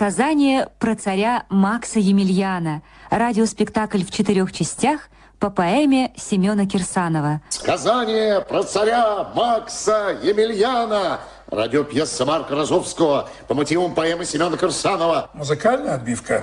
Сказание про царя Макса Емельяна. Радиоспектакль в четырех частях по поэме Семена Кирсанова. Сказание про царя Макса Емельяна. Радиопьеса Марка Розовского по мотивам поэмы Семена Кирсанова. Музыкальная отбивка.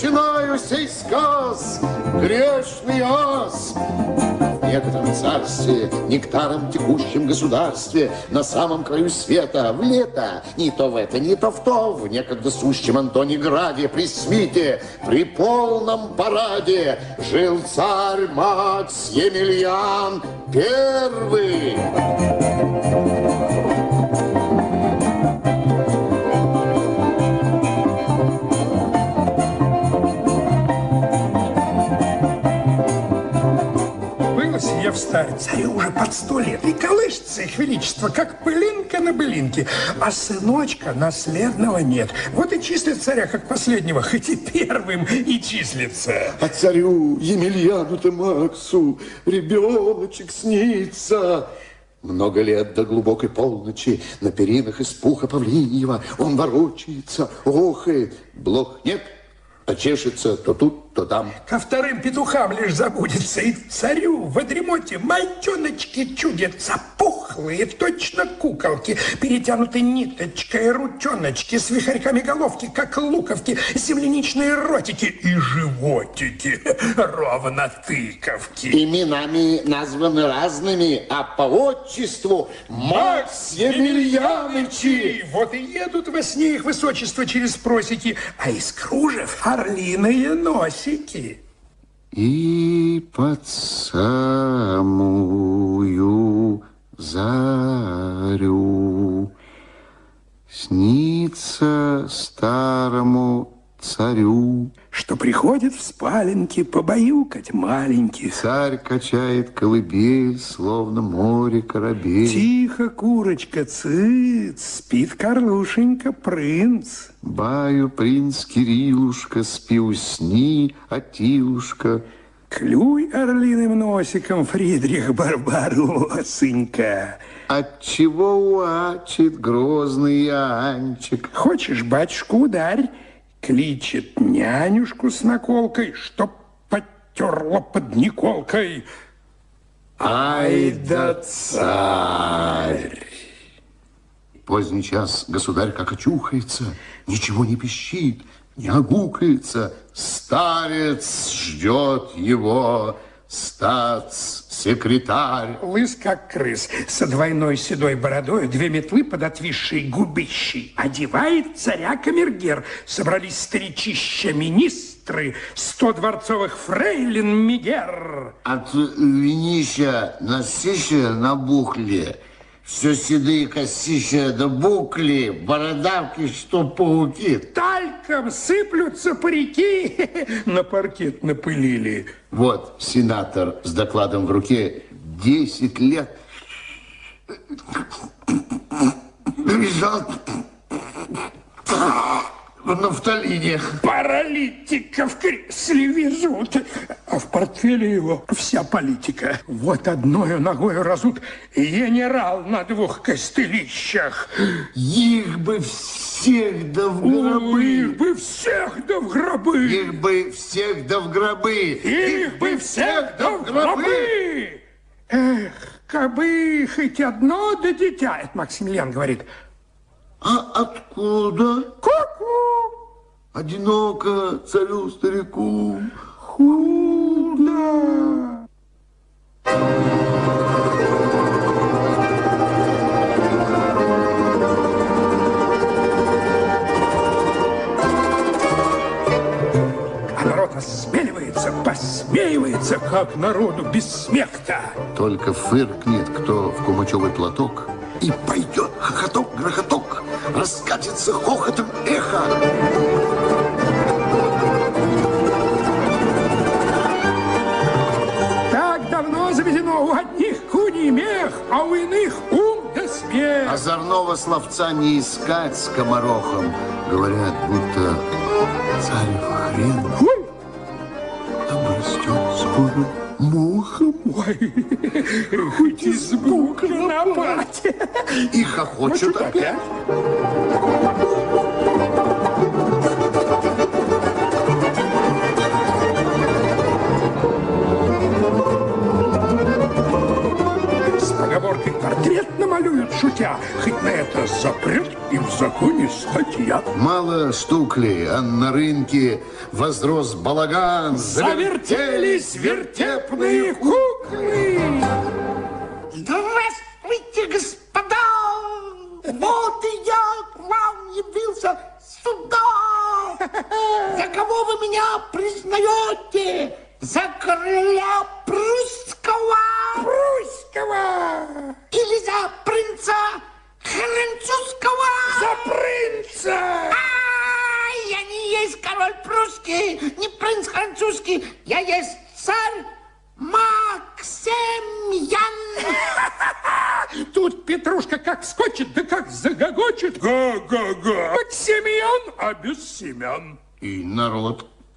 Начинаю сей сказ, грешный ас. В некотором царстве, нектаром текущем государстве, на самом краю света, в лето, не то в это, не то в то, в некогда сущем Антониграде, при свите, при полном параде, жил царь Макс Емельян Первый. Было сие в старе царю уже под сто лет, и колышется их величество, как пылинка на былинке, а сыночка наследного нет. Вот и числит царя как последнего, хоть и первым и числится. А царю Емельяну-то Максу ребеночек снится. Много лет до глубокой полночи на перинах из пуха павлиньего он ворочается, охает, блох нет, а чешется то тут, то там. Ко вторым петухам лишь забудется, и царю в дремоте мальчоночки чудятся, пухлые, точно куколки, перетянуты ниточкой, ручоночки с вихарьками головки, как луковки, земляничные ротики и животики, ровно тыковки. Именами названы разными, а по отчеству Макс Емельянычи. Вот и едут во сне их высочество через просеки, а из кружев орлиные носики. И под самую зарю снится старому царю. Что приходит в спаленки побаюкать маленьких. Царь качает колыбель, словно море корабель. Тихо, курочка, цыц, спит Карлушенька, принц. Баю принц Кириллушка, спи усни, Атилушка. Клюй орлиным носиком, Фридрих Барбаросенька. Отчего уачит грозный Анчик? Хочешь батюшку ударь? Кличет нянюшку с наколкой, чтоб потерла под Николкой. Ай да царь! Поздний час государь как очухается, ничего не пищит, не огукается. Старец ждет его, статс-секретарь. Лыс, как крыс, со двойной седой бородой, две метлы под отвисшей губищей. Одевает царя камергер. Собрались старичища министры, сто дворцовых фрейлин мигер. От винища насища набухли, все седые косища до букли, бородавки, что пауки. Тальком сыплются парики, на паркет напылили. Вот сенатор с докладом в руке 10 лет лежал в нафталине. Паралитика в кресле везут, а в портфеле его вся политика. Вот одной ногой разут генерал на двух костылищах. Их бы всех да в гробы. их бы всех да в гробы! Их бы всех да в гробы. Их бы всех да в гробы! Эх, кабы хоть одно да дитя, это Максимилиан говорит. А откуда? Ку-ку! Одиноко царю-старику. Худо. А народ осмеливается, посмеивается, как народу без смеха. Только фыркнет кто в кумачевый платок, и пойдет хохоток-грохоток, раскатится хохотом эхо. Так давно заведено у одних куний мех, а у иных ум да смех. Озорного словца не искать с комарохом. Говорят, будто царь хрен Ой, обрастет скоро мухом. ой, хоть и звук напать. И хохочут опять. С поговоркой портрет намалюют, шутя, хоть на это запрет и в законе статья. Мало стукли, а на рынке возрос балаган. Завертелись вертепные куклы.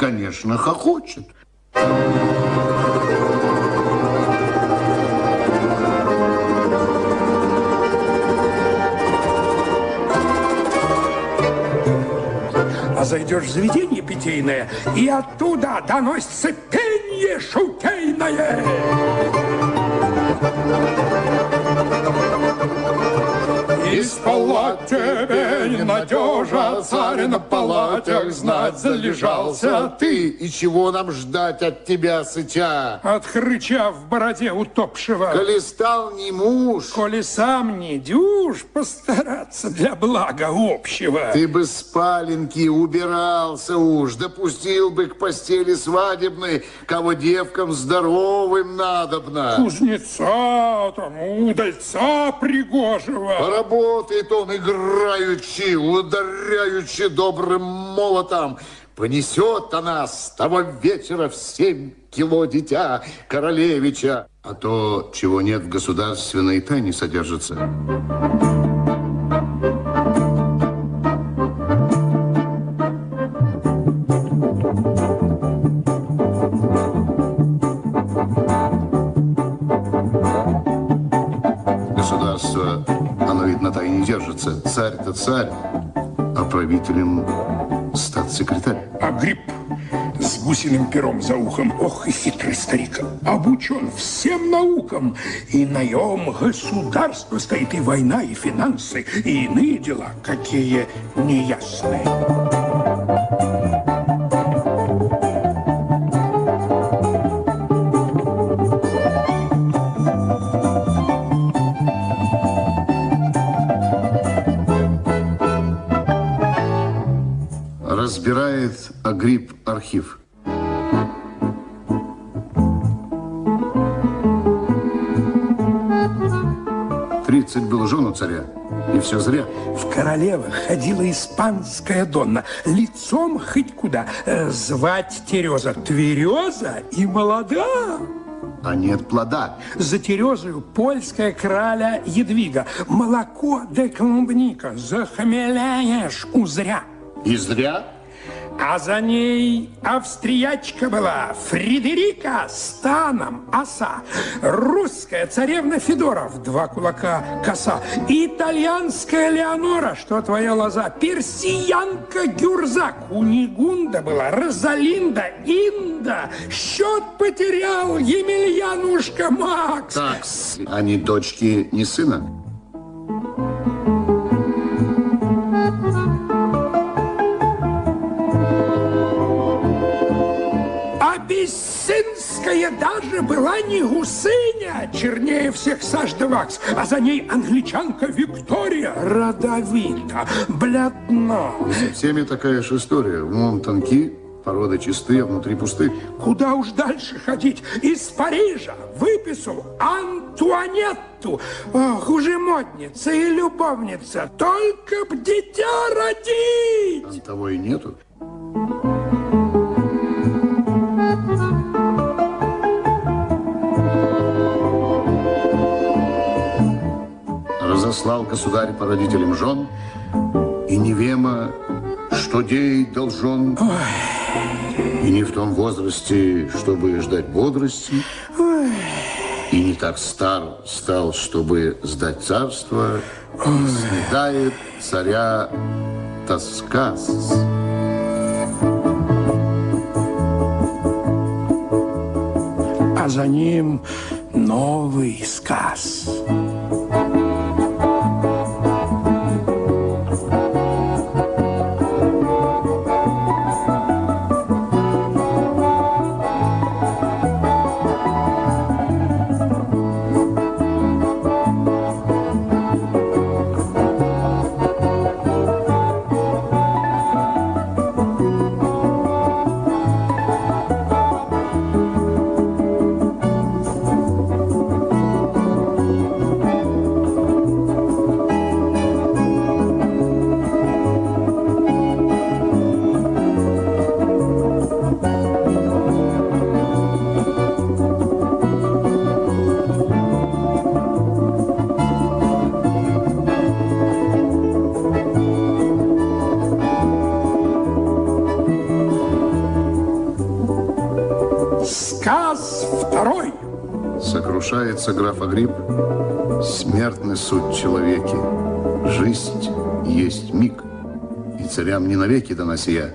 Конечно, хохочет. А зайдешь в заведение питейное, и оттуда доносится пенье шутейное. И спала тебе ненадежа, царь на палатях знать залежался. Ты и чего нам ждать от тебя, сытя? От хрыча в бороде утопшего. Коли стал не муж, Коли сам не дюж, постараться для блага общего. ты бы с паленки убирался уж, допустил бы к постели свадебной, кого девкам здоровым надобно. Кузнеца, там, удальца пригожего. Поработает он играючи, ударяючи добрым молотом. Понесет она с того вечера в семь кило дитя королевича. А то, чего нет в государственной тайне содержится. Государство, оно ведь на тайне держится. Царь-то царь, правителем статс-секретарь. А гриб с гусиным пером за ухом. Ох, и хитрый старик. Обучен всем наукам. И наем государства стоит, и война, и финансы, и иные дела, какие неясные. Архив. Тридцать было жен у царя, и все зря. В королевах ходила испанская Донна, лицом хоть куда. Э, Звать Тереза Твереза и молода. А нет плода. За Терезою польская краля Едвига. Молоко да клубника, захмеляешь узря. И зря. А за ней австриячка была Фредерика станом оса, русская царевна Федора в два кулака коса, итальянская Леонора, что твоя лоза, персиянка Гюрза, Кунигунда была, Розалинда, Инда, счет потерял Емельянушка Макс. Так, они дочки не сына. Абиссинская даже была не гусыня, чернее всех Саш де Вакс, а за ней англичанка Виктория, родовита, бледна. Со всеми такая же история. Умом тонки, породы чистые, внутри пусты. Куда уж дальше ходить? Из Парижа выписал Антуанетту. Ох, уже модница и любовница. Только б дитя родить! А того и нету. Разослал государь по родителям жен, и невема, что деять должен, и не в том возрасте, чтобы ждать бодрости, и не так стар стал, чтобы сдать царство, и снедает царя тоскас. А за ним новый сказ. Сказ второй. Сокрушается граф Агрипп, смертный суд человеки. Жизнь есть миг, и царям не навеки дана сия.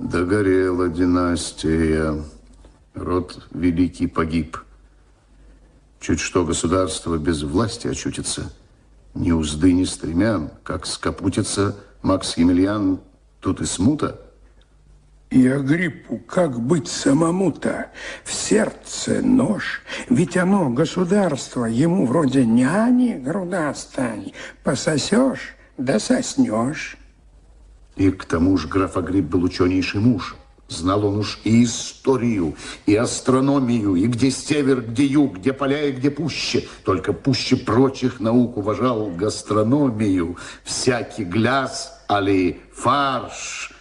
Догорела династия, род великий погиб. Чуть что государство без власти очутится, ни узды, ни стремян, как скопутится Макс Емельян, тут и смута. И Агриппу, как быть самому-то? В сердце нож, ведь оно, государство, ему вроде няни груда стань. Пососешь, да соснешь. И к тому же граф Агрипп был ученейший муж. Знал он уж и историю, и астрономию, и где север, где юг, где поля и где пуще. Только пуще прочих наук уважал гастрономию. Всякий гляс, али фарш,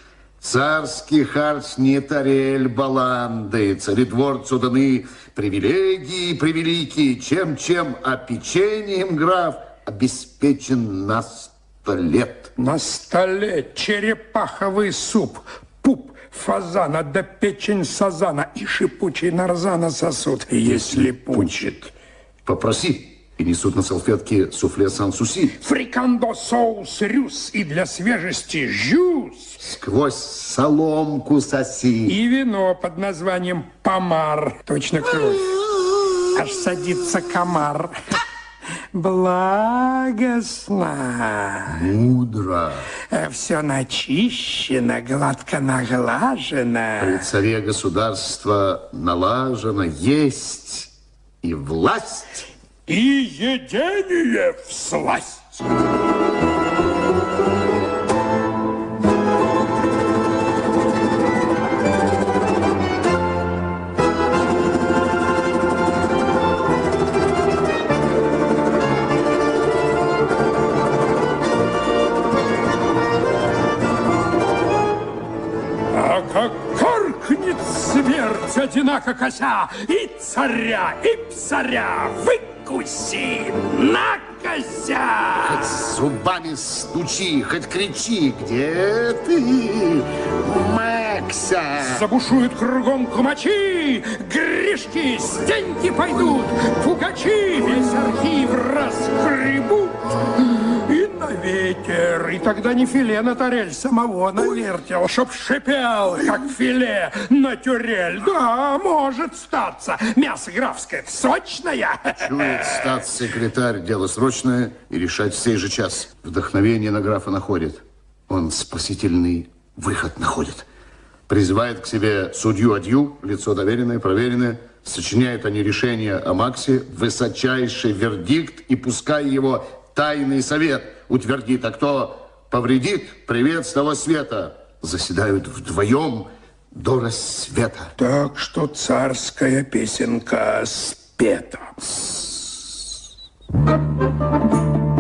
царский харч не тарель баланды, царедворцу даны привилегии превеликие, чем-чем, а печеньем граф обеспечен на сто лет. На столе черепаховый суп, пуп фазана да печень сазана и шипучий нарзана сосуд, если пучит. Попроси, и несут на салфетке суфле сан-суси. Фрикандо соус рюс и для свежести жюс. Сквозь соломку соси. И вино под названием помар. Точно кровь. Аж садится комар. Благостно. Мудро. Все начищено, гладко наглажено. При царе государство налажено есть и власть. И едение в сласть. А как каркнет смерть одинако кося, И царя, и псаря выкуси, накося. Хоть зубами стучи, хоть кричи, где ты, Макса? Забушуют кругом кумачи, грешки, стеньки пойдут, пугачи весь архив расгребут. Ветер, и тогда не филе на тарель самого навертел, чтоб шипел, как филе на тюрель. Да, может статься, мясо графское сочное. Чует статс-секретарь, дело срочное, и решать в сей же час. Вдохновение на графа находит. Он спасительный выход находит. призывает к себе судью-адью, лицо доверенное, проверенное, сочиняют они решение о Максе, высочайший вердикт, и пускай его тайный совет утвердит, а кто повредит, привет с света. Заседают вдвоем до рассвета. Так что царская песенка спета. Утренним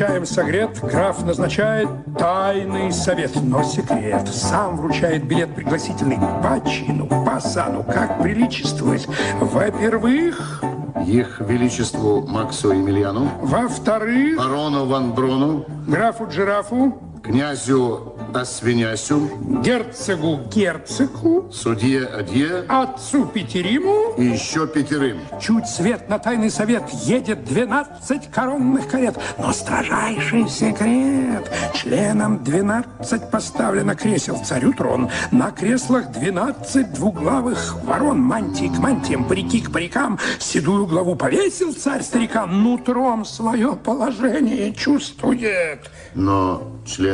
чаем согрет, граф назначает тайный совет, но секрет. Сам вручает билет пригласительный по чину, по сану, как приличествует. Во-первых, Их Величеству Максу Емельяну, во-вторых, барону Ван Брону, графу Джирафу, князю Освенясю, герцогу Герцогу, судье Адье отцу Петериму. и еще пятерым. Чуть свет на тайный совет едет 12 коронных карет. Но строжайший секрет. Членам 12 поставлено кресел, царю трон. На креслах 12 двуглавых ворон. Мантии к мантиям, парики к парикам. Седую главу повесил царь старикам. Нутром свое положение чувствует. Но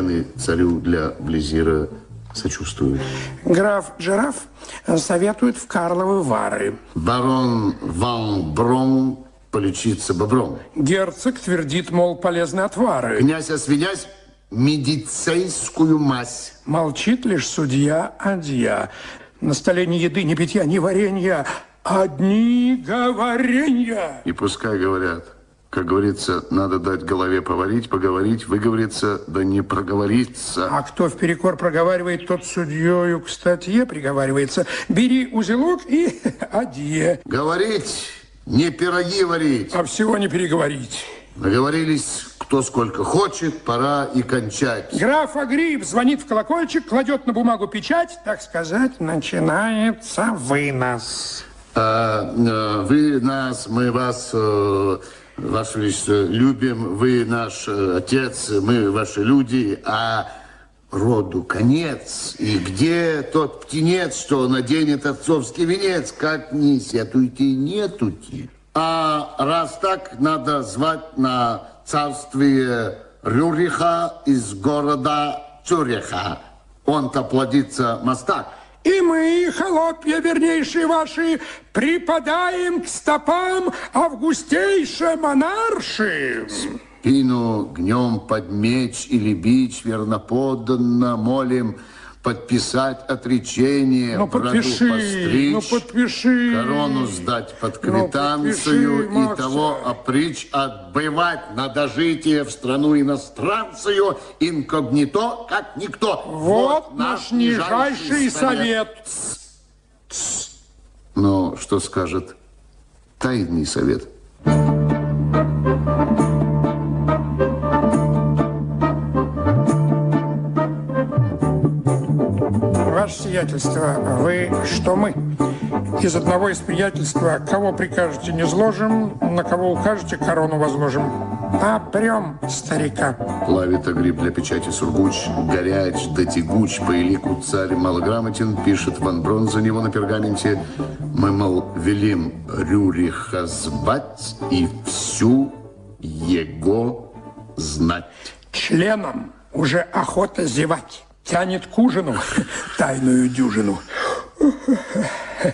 члены царю для Близира сочувствуют. Граф Джираф советует в Карловы Вары. Барон Ван Брон полечиться бобром. Герцог твердит, мол, полезны отвары. Князь Освенясь медицейскую мазь. Молчит лишь судья Адья. На столе ни еды, ни питья, ни варенья. Одни говоренья. И пускай говорят. Как говорится, надо дать голове поварить, поговорить, выговориться, да не проговориться. А кто в перекор проговаривает, тот судьею к статье приговаривается. Бери узелок и адье. Говорить, не пироги варить. А всего не переговорить. Наговорились, кто сколько хочет, пора и кончать. Граф Агрип звонит в колокольчик, кладет на бумагу печать, так сказать, начинается вынос. А, э, вы нас, мы вас, э, Ваше Величество, любим. Вы наш э, отец, мы ваши люди, а роду конец. И где тот птенец, что наденет отцовский венец? Как не сетуйте, нетути. А раз так, надо звать на царствие Рюриха из города Цюриха. Он-то плодится мастак. И мы, холопья вернейшие ваши, припадаем к стопам августейше монарши. Спину гнем под меч или бич верноподданно молим подписать отречение, Ну, бороду подпиши, постричь, ну, подпиши. корону сдать под Ну, квитанцию подпиши, и того опричь отбывать на дожитие в страну иностранцию инкогнито, как никто. Вот, наш нижайший совет. Но что скажет тайный совет? Ваше сиятельство, вы что мы? Из одного из приятельства, кого прикажете, не зложим, на кого укажете, корону возложим. Опрем старика. Плавит Агрип для печати Сургуч, горяч да тягуч, по элику царь малограмотен, пишет Ван Брон за него на пергаменте. Мы, мол, велим Рюриха сбать и всю его знать. Членам уже охота зевать. Тянет к ужину тайную дюжину.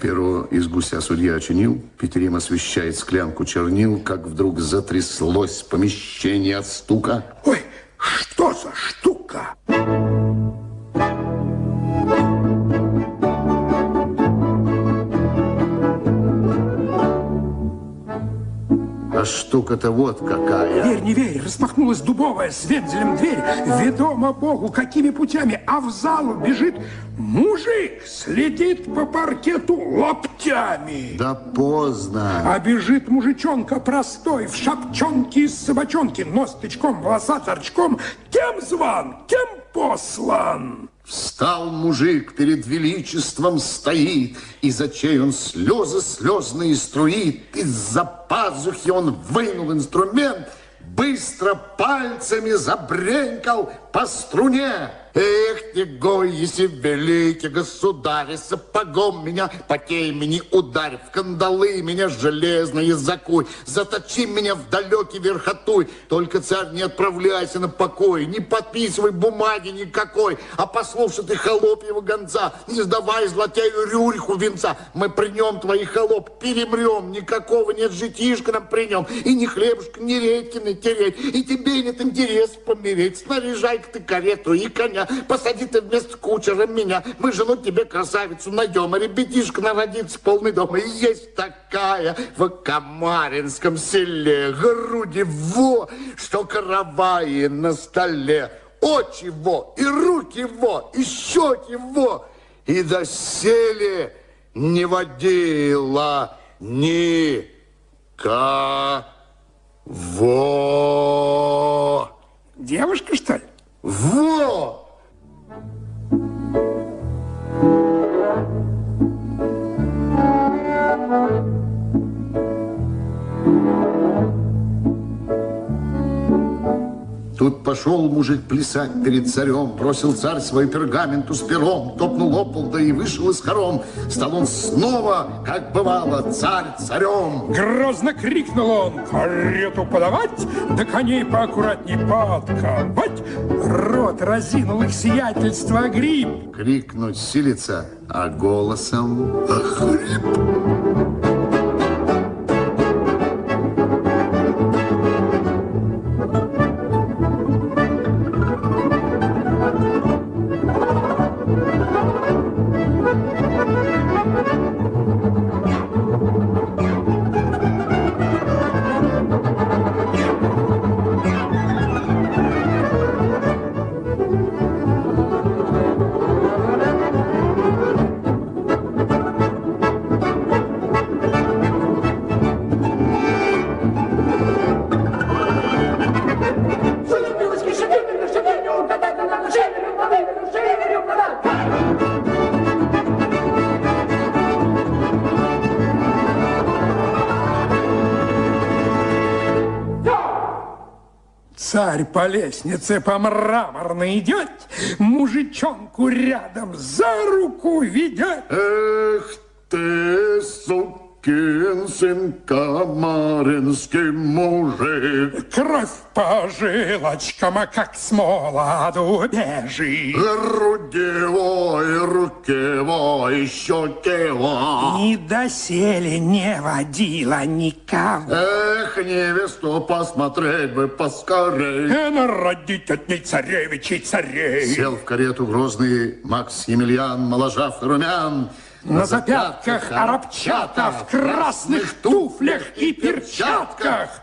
Перо из гуся судья очинил, Петерим освещает склянку чернил, как вдруг затряслось помещение от стука. Ой, что за штука? А штука-то вот какая. Верь, не верь, распахнулась дубовая с вензелем дверь. Ведомо Богу, какими путями, а в залу бежит мужик, следит по паркету лоптями. Да поздно. А бежит мужичонка простой, в шапчонке из собачонки, нос тычком, волоса торчком. Кем зван, кем послан? Встал мужик, перед величеством стоит, Из очей он слезы слезные струит, Из-за пазухи он вынул инструмент, Быстро пальцами забренькал, по струне. Эх, не гой, если великий государь, сапогом меня по темени ударь, в кандалы меня железные закуй, заточи меня в далекий верхотуй, только, царь, не отправляйся на покой, не подписывай бумаги никакой, а послушай ты холопьего гонца, не сдавай злотею Рюриху венца, мы при нем, твои холоп, перемрем, никакого нет житишка нам при нем, и ни хлебушка, ни редьки натереть, и тебе нет интерес помереть, снаряжай-ка ты карету и коня, посади ты вместо кучера меня, мы жену тебе красавицу найдем, а ребятишка народится полный дом. И есть такая в Камаринском селе, груди во, что караваи на столе, очи во, и руки во, и щеки во, и доселе не водила никого. Девушка, что ли? Во! Тут пошел мужик плясать перед царем, бросил царь свой пергаменту с пером, топнул опол, да и вышел из хором. Стал он снова, как бывало, царь царем. Грозно крикнул он, карету подавать, да коней поаккуратней подковать. Рот разинул их сиятельство гриб. Крикнуть силится, а голосом охрип. Царь по лестнице по мраморной идет, мужичонку рядом за руку ведет. Кровь по жилочкам, а как смола бежит. Грудевой, рукевой, щекевой. И доселе не водила никого. Эх, невесту посмотреть бы поскорей. И народить от ней царевичей царей. Сел в карету грозный Макс Емельян, моложав и румян. На запятках арабчата, в красных туфлях и перчатках.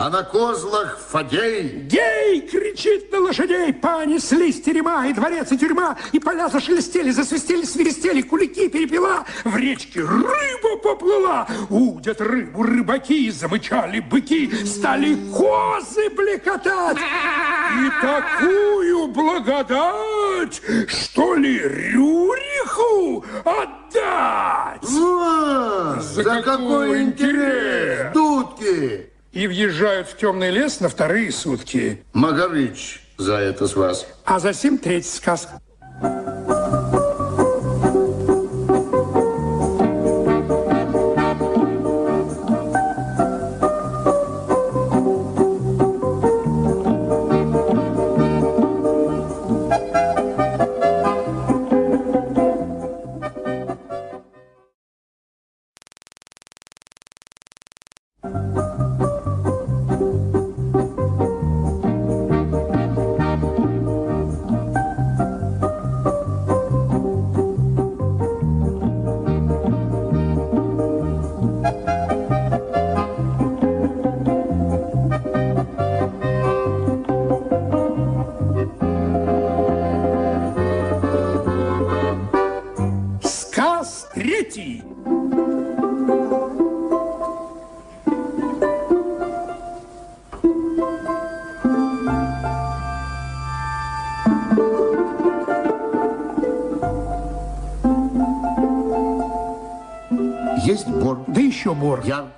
А на козлах Фадей. Гей! кричит на лошадей. Понеслись терема и дворец, и тюрьма, и поля зашелестели, засвистели, свиристели, кулики перепела. В речке рыба поплыла. Удят рыбу рыбаки, замычали быки, стали козы блекотать. И такую благодать, что ли, Рюриху отдать? За за какой какой интерес! интерес! Дудки! И въезжают в темный лес на вторые сутки. Магарыч за это с вас. А за сим третий сказ.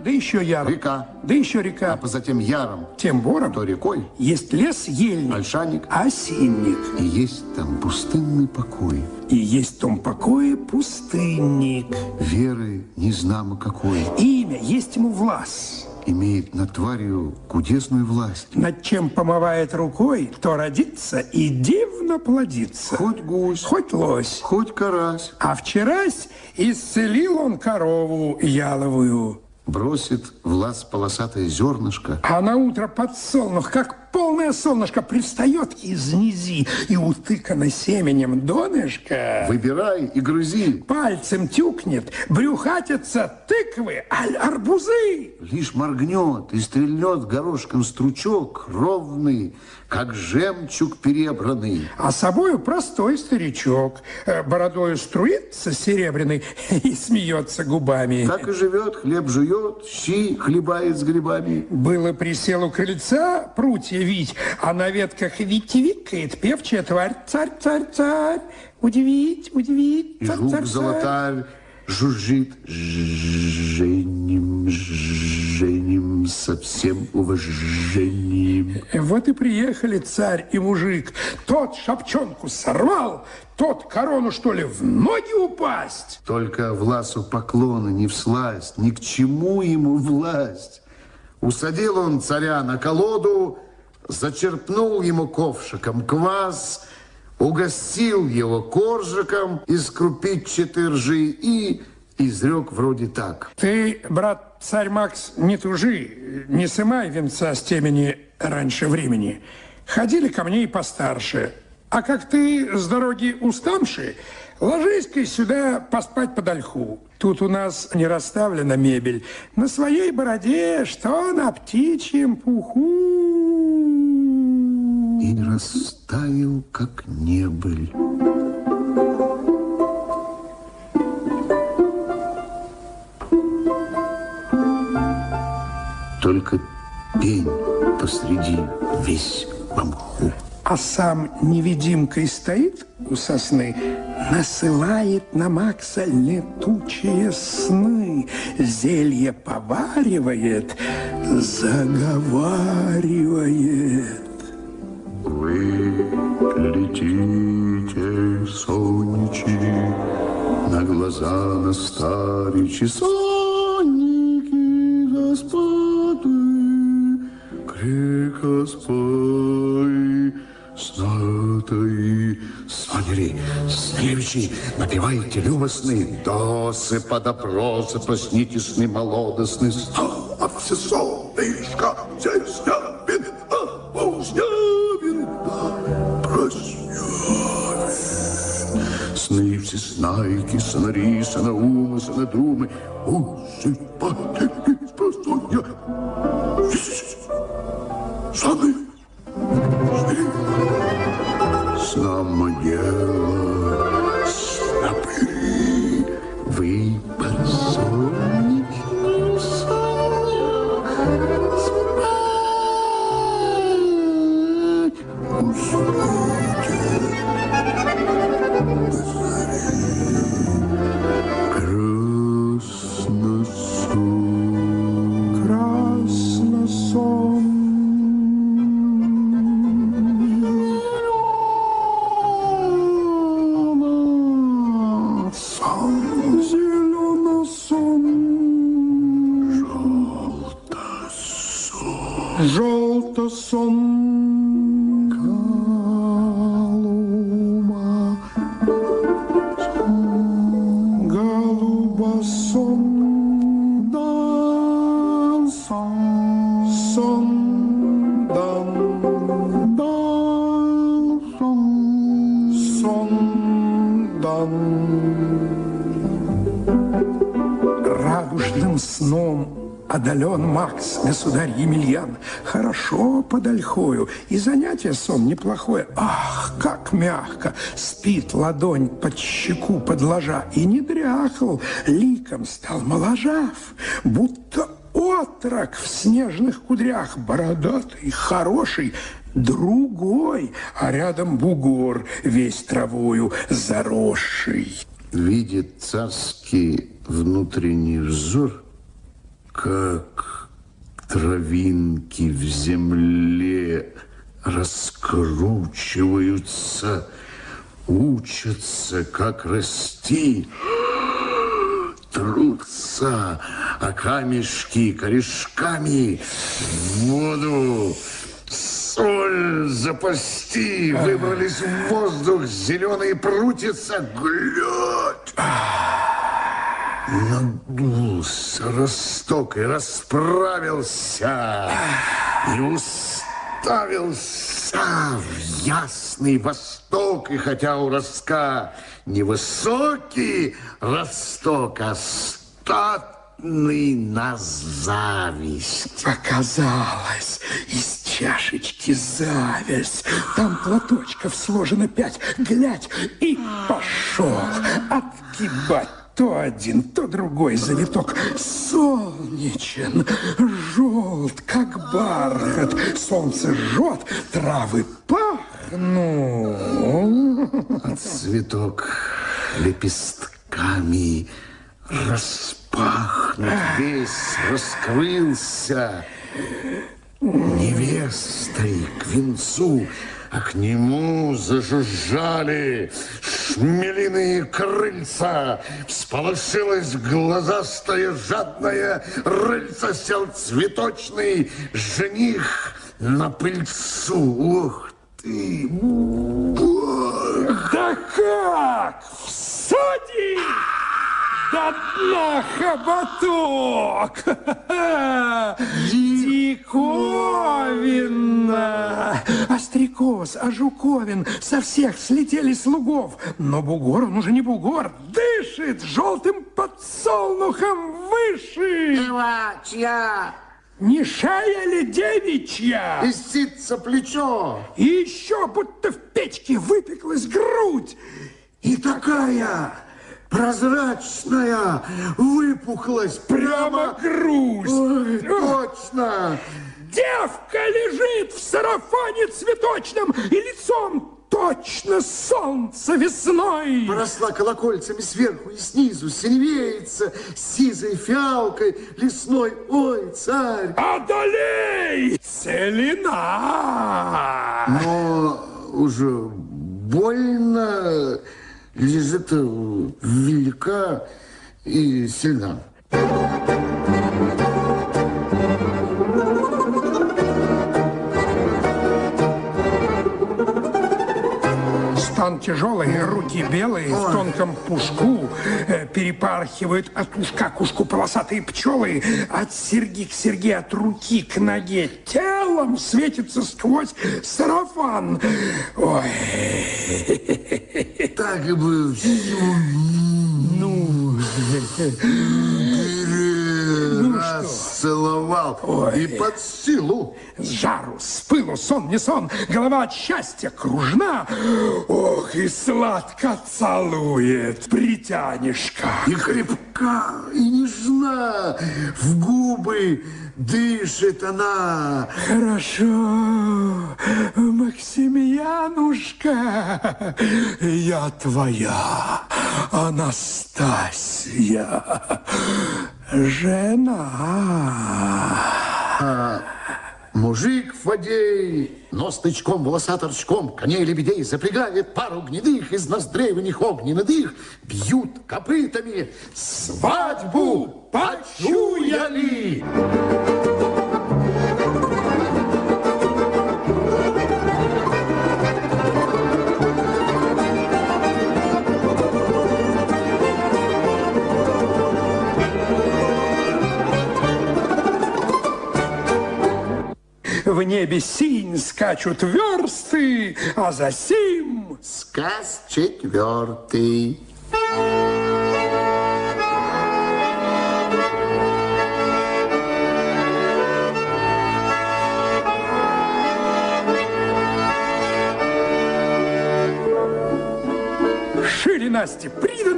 Да еще яр. Река. Да еще а река. по затем яром, Тем бором то рекой, есть лес ельник, ольшаник, осинник. и есть там пустынный покой, И есть в том покое пустынник. веры незнамо какой, Имя есть ему влас. имеет над тварью кудесную власть. Над чем помывает рукой, то родится и дивно плодится. Хоть гусь, Хоть лось. хоть карась, А вчерась исцелил он корову яловую. Бросит в лаз полосатое зернышко, А на утро подсолнух, как полное солнышко, пристает из низи и утыкано семенем донышко. выбирай и грызи. Пальцем тюкнет, брюхатятся тыквы, аль арбузы. Лишь моргнет и стрельнет горошком стручок ровный, как жемчуг перебранный. А собою простой старичок, э, бородою струится серебряный и смеется губами. Так и живет, хлеб жует, щи хлебает с грибами. Было присел у крыльца прутья вить, а на ветках вить-викает певчая тварь. Царь, царь, царь, удивить, удивить, И царь, жук царь, царь. Жужжит. Женим, женим, со всем уважением. Вот и приехали царь и мужик. Тот шапчонку сорвал, тот корону, что ли, в ноги упасть. Только власу поклона не всласть, ни к чему ему власть. Усадил он царя на колоду, зачерпнул ему ковшиком квас, угостил его коржиком из крупичатой ржи и изрек вроде так. Ты, брат, царь Макс, не тужи, не сымай венца с темени раньше времени. Ходили ко мне и постарше. А как ты с дороги уставший, ложись-ка сюда поспать под ольху. Тут у нас не расставлена мебель. На своей бороде, что на птичьем пуху. И растаял, как небыль. Только пень посреди весь в мху. А сам невидимкой стоит у сосны, насылает на Макса летучие сны, зелье поваривает, заговаривает. Вы летите, сонничи, на глаза на старичи, сонники распады, крика спой, снатой, сонери, сневичи, напевайте любостны, досы под опросы, посните сны молодостны, а все солнышко, все снявин, а ползнявин, проснявин. Сны все снайки, сонари, санаумы, санадрумы, усыпаты из простоя. Саны, сны, снам дело, снопы, вы солнечным Одолен Макс, государь Емельян. Хорошо под ольхою, и занятие сон неплохое. Ах, как мягко спит ладонь под щеку подложа. И не дряхл, ликом стал моложав, будто отрок в снежных кудрях, бородатый, хороший, другой, а рядом бугор весь травою заросший. видит царский внутренний взор, как травинки в земле раскручиваются, учатся, как расти, трутся, а камешки корешками в воду соль запасти, выбрались в воздух, зеленые прутица, глядь! Надулся росток и расправился, и уставился в ясный восток, и хотя у ростка невысокий росток, а статный на зависть. Оказалось, из чашечки зависть. Там платочков сложено пять. Глядь, и пошел отгибать то один, то другой завиток. Солнечен, желт, как бархат. Солнце жжет, травы пахнут. Цветок лепестками распахнут, весь раскрылся невестой к венцу, а к нему зажужжали шмелиные крыльца. Всполошилась глазастая жадная рыльца, сел цветочный жених на пыльцу. Ух ты! Бог! Да как? Всадить! До дна хоботок. Диковинно. Острякоз, а жуковин со всех слетели слугов. Но бугор, он уже не бугор, дышит желтым подсолнухом выше. Эва, чья? Не шея ли девичья? Истится плечо. И еще будто в печке выпеклась грудь. И такая прозрачная выпуклость. Прямо, прямо грусть. Ой, точно. Девка лежит в сарафане цветочном и лицом точно солнце весной. Поросла колокольцами сверху и снизу, синевеется сизой фиалкой лесной. Ой, царь! Одолей! Целина! Но уже больно лежит велика и сильна. Стан тяжелый, руки белые, в тонком пушку э, перепархивают от ушка к ушку полосатые пчелы, от серьги к серьге, от руки к ноге. Телом светится сквозь сарафан. Ой. Так бы Ну, ну расцеловал Ой. и под силу. С жару, с пылу, сон не сон, голова от счастья кружна. Ох, и сладко целует притянешка. И крепка, и нежна, в губы дышит она. Хорошо, Максимьянушка, я твоя, Анастасия, жена. А, мужик в воде, нос тычком, волоса торчком, коней лебедей запрягает пару гнедых, из ноздрей у них огненный дых, бьют копытами, свадьбу почуяли. В небе синь скачут версты, а за сим... Сказ четвертый. Шили Насте,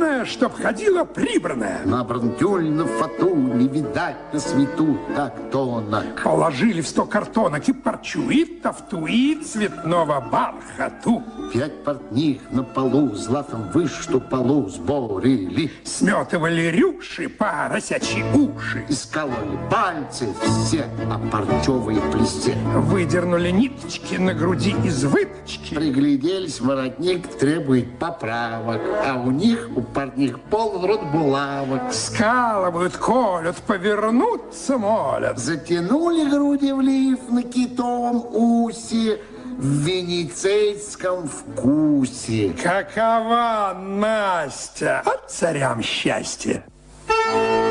убранная, чтоб ходила прибранная. Набран тюль на фату, не видать на свету так тонок. Положили в сто картонок и парчу, и тафту, и цветного бархату. Пять портних на полу, златом вышту полу сборили. Сметывали рюши по росячьи уши. Искололи пальцы все, а парчевые плесте. Выдернули ниточки на груди из выточки. Пригляделись, воротник требует поправок, а у них, у парних, полон рот булавок. Скалывают, колют, повернуться молят. Затянули груди в лиф на китовом усе в венецейском вкусе. Какова Настя? От царям счастье. Ну,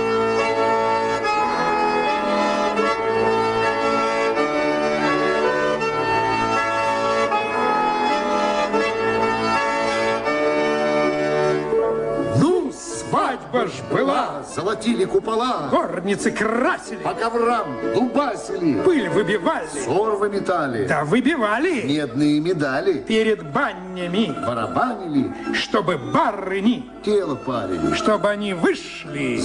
свадьба ж была. Золотили купола, Горницы красили, по коврам дубасили, пыль выбивали. сорвы метали, Да выбивали. Медные медали, перед банями, барабанили, чтобы барыни, тело парили, чтобы они вышли.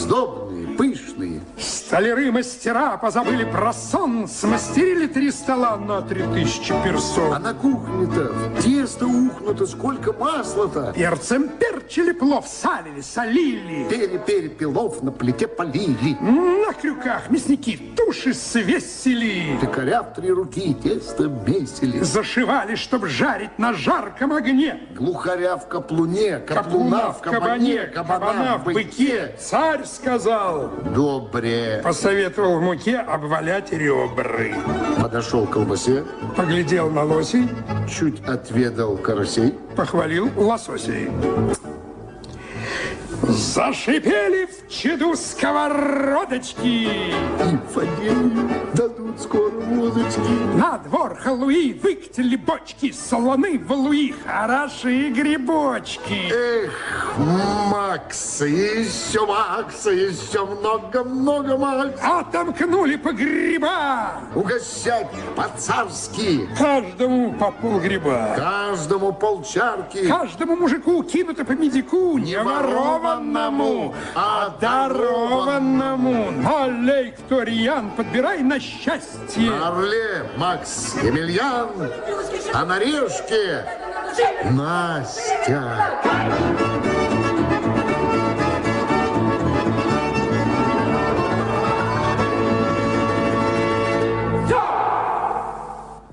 Сдобные, пышные. Столяры мастера позабыли про сон, смастерили три стола на три тысячи А персон. на кухне-то в тесто ухнуто, сколько масла-то. Перцем перчили плов, салили, солили. Пере-перепелов на плите полили. На крюках мясники туши свесили. Пекаря в три руки тесто месили. Зашивали, чтоб жарить на жарком огне. Глухаря в каплуне, каплуна в кабане, кабана в быке. Царь сказал, Добре. посоветовал в муке обвалять ребры. Подошел к колбасе, Поглядел на лосей, чуть отведал карасей. похвалил лососей. Зашипели в чаду сковородочки. И Фадею дадут скоро водочки. На двор халуи выкатили бочки, слоны в луи, хорошие грибочки. Эх, Макс, еще Макса, еще много-много Макса. Отомкнули погреба, Угощать по-царски. каждому по полгреба. Каждому полчарки. Каждому мужику кинуто по медику, не ворованному, а дарованному. Налей, кто рьян, подбирай на счастье. На орле Макс Емельян, а на решке Настя.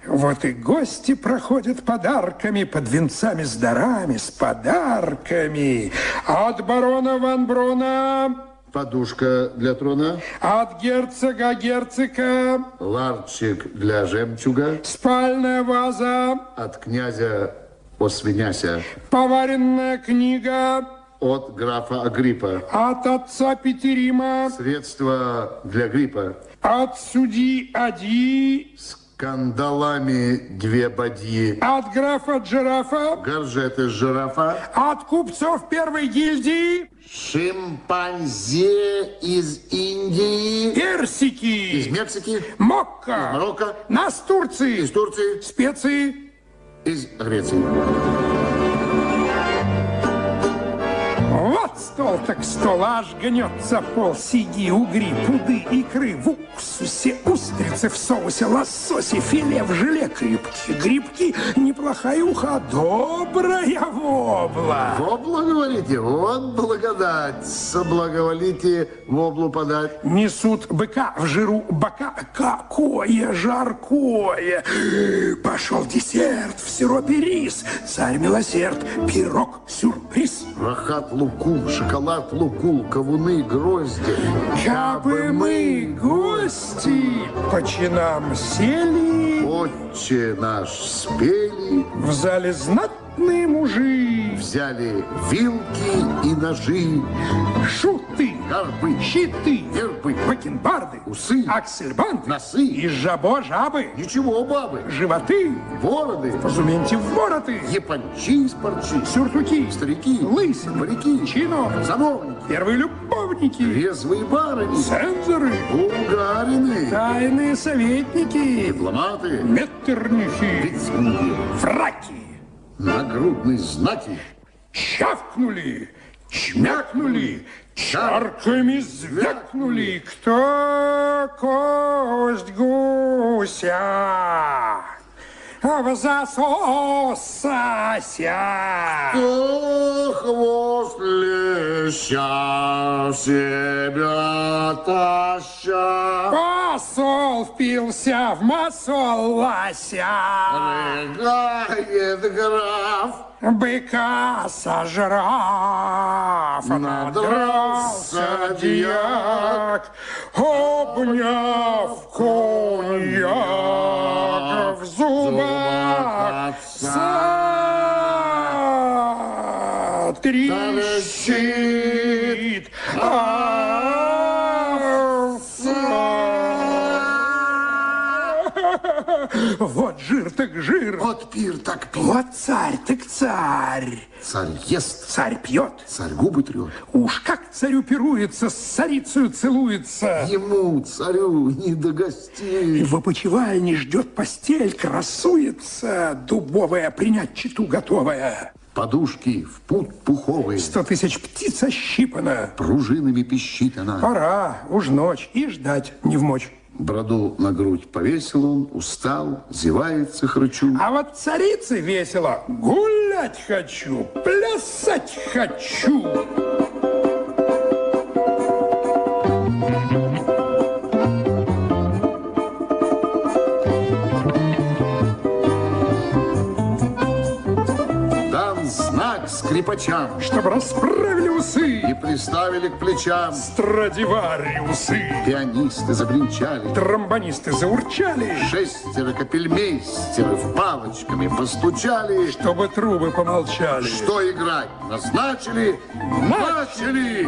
Вот и гости проходят подарками, под венцами с дарами, с подарками. От барона Ван Брона, Подушка для трона, от герцога герцога, ларчик для жемчуга, спальная ваза, от князя Освиняся, поваренная книга, от графа Агриппа, от отца Петерима, средства для гриппа, от судьи Ади, с кандалами две бадьи, от графа Джирафа, горжеты жирафа, от купцов первой гильдии, шимпанзе из Индии, из персики, Мексики, мокко, Марокко, нас Турции, из Турции, специи, из Греции. Стол так стол, аж гнется пол, сиги, угри, пуды, икры, в уксусе, устрицы в соусе, лососи, филе в желе, крепки, грибки, неплохая уха, добрая вобла. Вобла, говорите? Вот благодать. Соблаговолите воблу подать. Несут быка в жиру бока. Какое жаркое! Пошел десерт в сиропе рис. Царь милосерд, пирог, сюрприз. Рахат лукум, шоколад лукул, кавуны, грозди. Кабы мы, гости, по чинам сели, Отче наш спели, в зале знатные мужи, взяли вилки и ножи, шуты, горбы, щиты, гербы, бакенбарды, усы, аксельбанты, носы. и жабо жабы, Ничего, бабы, животы, бороды, разумейте, вороты, япончи из парчи, сюртуки, старики, лысины, парики, чино, сановники, первые любовники, резвые барыни, цензоры, булгарины, тайные советники, дипломаты, меттернихи, вицмундир, фраки, нагрудные знаки, чавкнули, чмякнули, чарками звякнули. Кто кость гуся засосася? Хвост леща в себя таща? Посол впился в масол лося. Рыгает граф, Быка сожрав, надрался дьяк, обняв коньяк в зубах отца. Трещит овца. Вот жир так жир, вот пир так пир. вот царь так царь. Царь ест, Царь пьет, царь губы трет. Уж как царю пируется, с царицею целуется. Ему, царю, не до гостей. в опочивальне ждет постель, красуется, дубовая, принять читу готовая. Подушки в путь пуховые, Сто тысяч птиц ощипано. пружинами пищит она. Пора, уж ночь, и ждать не в мочь. Броду на грудь повесил он, устал, зевается хрычу. А вот царице весело. Гулять хочу, плясать хочу. Скрипачам Чтоб расправили усы, и приставили к плечам. Страдивариусы. Пианисты забринчали, Тромбонисты заурчали, шестеро капельмейстеров палочками постучали. чтобы трубы помолчали. Что играть назначили? Начали!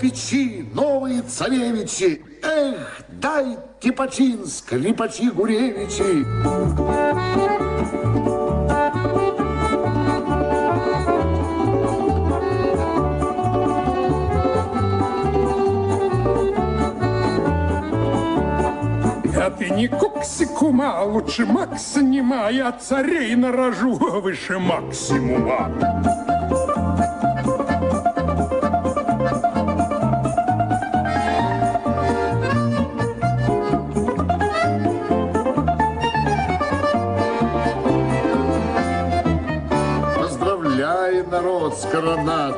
Печи новые царевичи. Эх, дайте почин, скрипачи-гуревичи. А ты не куксикума, а лучше Макса нема, я царей нарожу выше максимума.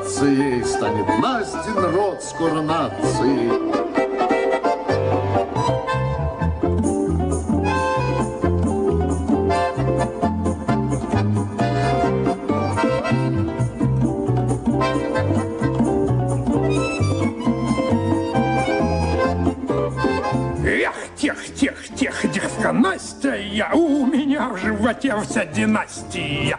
Коронацией. Станет Настин род с коронацией. Настя, я, у меня в животе вся династия.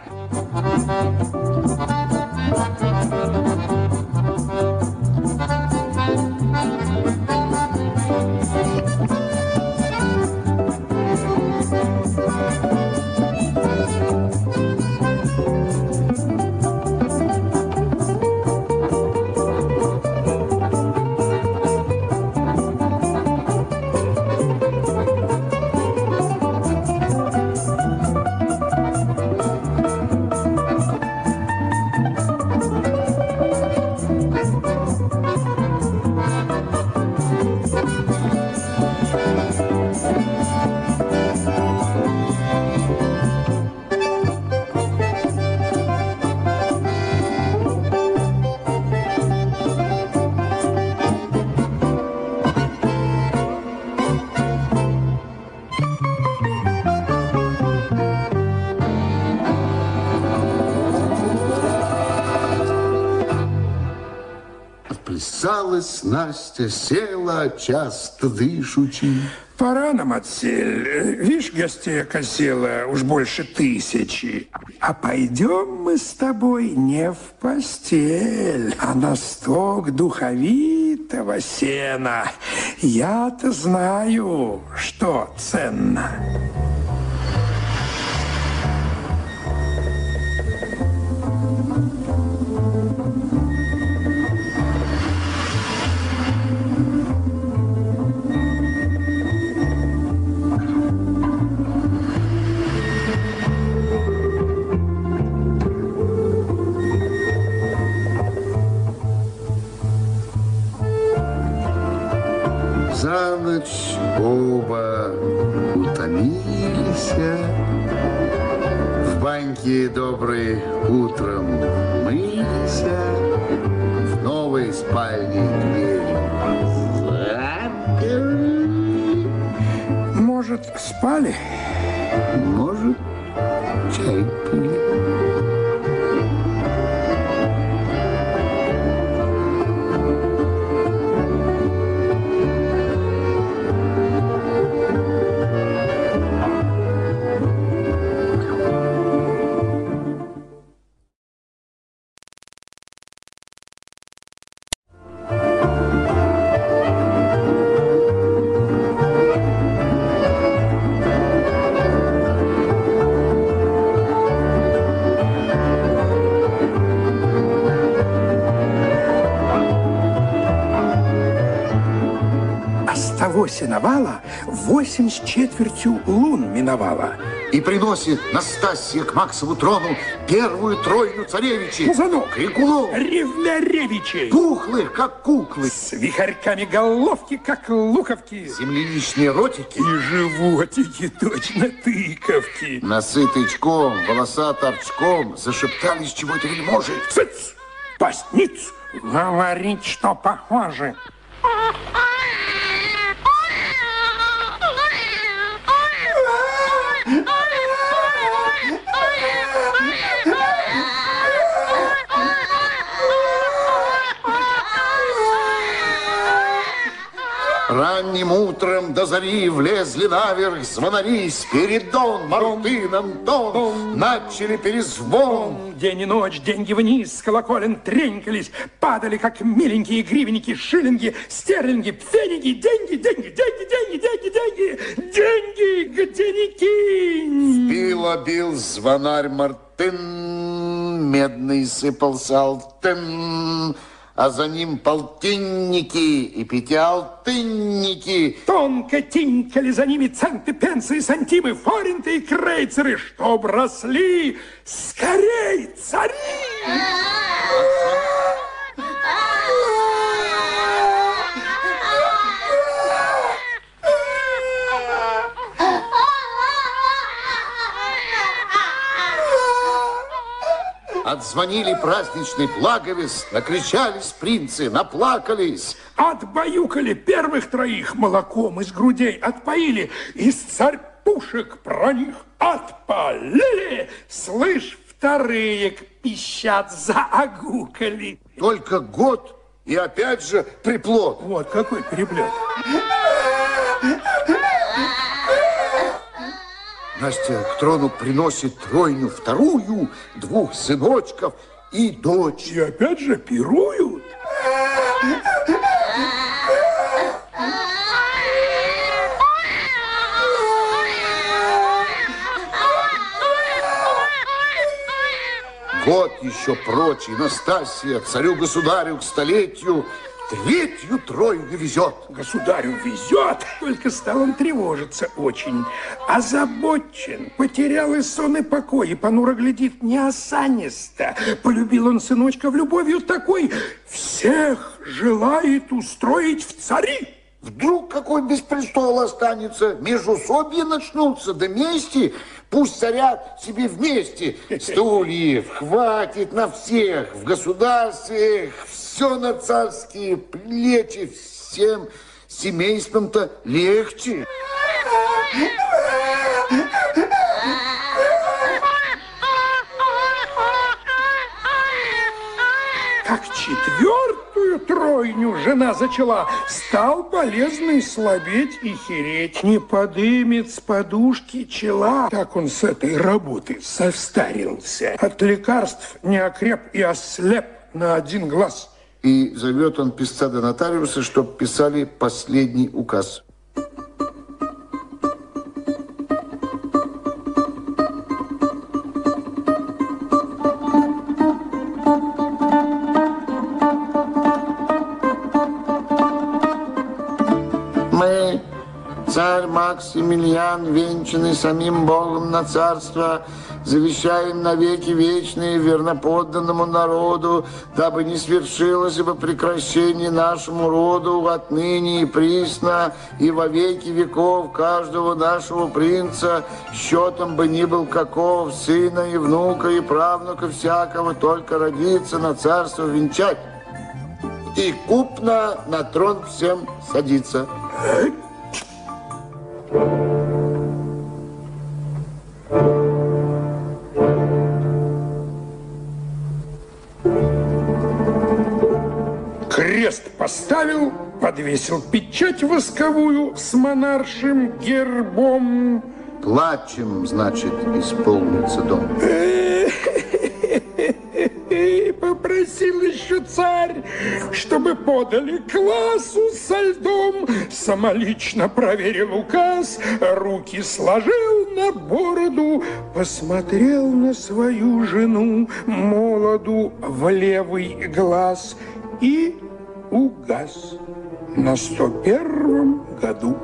Расписалась Настя, села, часто дышучи. Пора нам отсель. Вишь, гостей окосела уж больше тысячи. А пойдем мы с тобой не в постель, а на сток духовитого сена. Я-то знаю, что ценно. Сеновала восемь с четвертью лун миновала. И приносит Настасья к Максову трону первую тройну царевичей. Пузанок. Крикулов. Ревноревичей. Пухлых, как куклы. С вихарьками головки, как луковки. Земляничные ротики. И животики, точно тыковки. Носы тычком, волоса торчком, зашептались чего-то вельможи. Цыц! Постниц! Говорить, что похоже. Ранним утром до зари влезли наверх звонари Спиридон, Мартын, Антон начали перезвон. День и ночь, деньги вниз, с колоколен тренькались, падали, как миленькие гривенники, шиллинги, стерлинги, пфеники, деньги, деньги, деньги, деньги, деньги, деньги, деньги, где ни кинь. Пила бил звонарь Мартын, медный сыпался алтын, а за ним полтинники и пятиалтынники. Тонко тинькали за ними центы, пенсы и сантимы, форинты и крейцеры, чтоб росли скорей цари! Отзвонили праздничный благовест, накричались принцы, наплакались. Отбаюкали первых троих молоком из грудей, отпоили, из царь пушек про них отпалили. Слышь, вторые пищат заагукали. Только год и опять же приплод. Вот какой переплет. Настя к трону приносит тройню вторую, двух сыночков и дочь. И опять же пируют. Год еще прочий Настасья царю-государю к столетию третью тройню везет. Государю везет, только стал он тревожиться очень. Озабочен, потерял и сон, и покой, и понуро глядит неосанисто. Полюбил он сыночка в любовью такой, всех желает устроить в цари. Вдруг какой без престола останется, межусобья начнутся, да мести, пусть царят себе вместе. Стульев хватит на всех, в государстве все на царские плечи, всем семейством-то легче. Как четвертую тройню жена зачала, стал болезный слабеть и хереть. Не подымет с подушки чела. Так он с этой работы состарился. От лекарств не окреп и ослеп на один глаз. И зовет он писца до нотариуса, чтоб писали последний указ. Мы, царь Максимилиан, венчанный самим Богом на царство, завещаем навеки вечные верноподданному народу, дабы не свершилось бы прекращение нашему роду отныне и присно, и во веки веков каждого нашего принца, счетом бы ни был какого сына и внука и правнука всякого, только родиться на царство венчать. И купно на трон всем садиться. Крест поставил, подвесил печать восковую с монаршим гербом. Плачем, значит, исполнится дом. Попросил еще царь, чтобы подали классу со льдом. Самолично проверил указ, руки сложил на бороду, посмотрел на свою жену молоду в левый глаз и угас на сто первом году.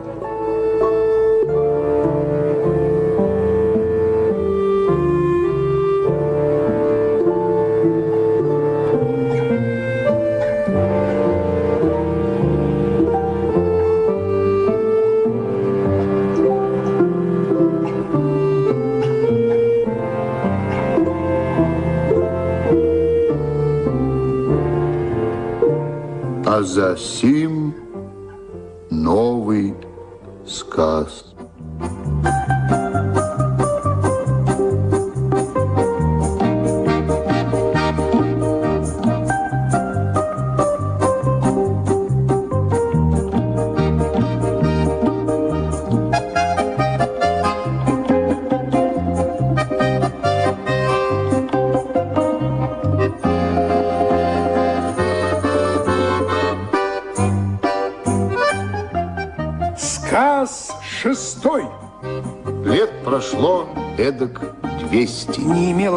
А за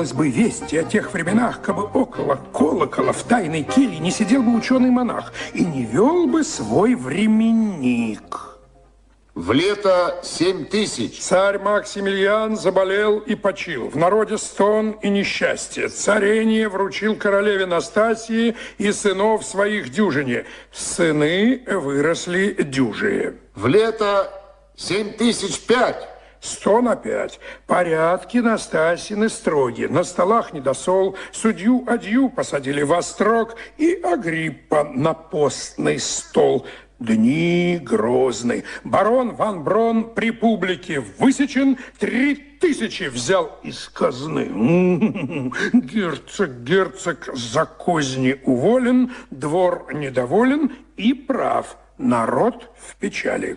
Имелось бы вести о тех временах, как бы около колокола в тайной келье не сидел бы ученый-монах и не вел бы свой временник. В лето 7 тысяч. Царь Максимилиан заболел и почил. В народе стон и несчастье. Царение вручил королеве Настасии и сынов своих дюжине. Сыны выросли дюжие. В лето 7 тысяч пять. Сто на пять. Порядки Настасины строги. На столах недосол. Судью Адью посадили во строк. И Агриппа на постный стол. Дни грозны. Барон Ван Брон при публике высечен. Три тысячи взял из казны. Герцог, герцог за козни уволен. Двор недоволен и прав. Народ в печали.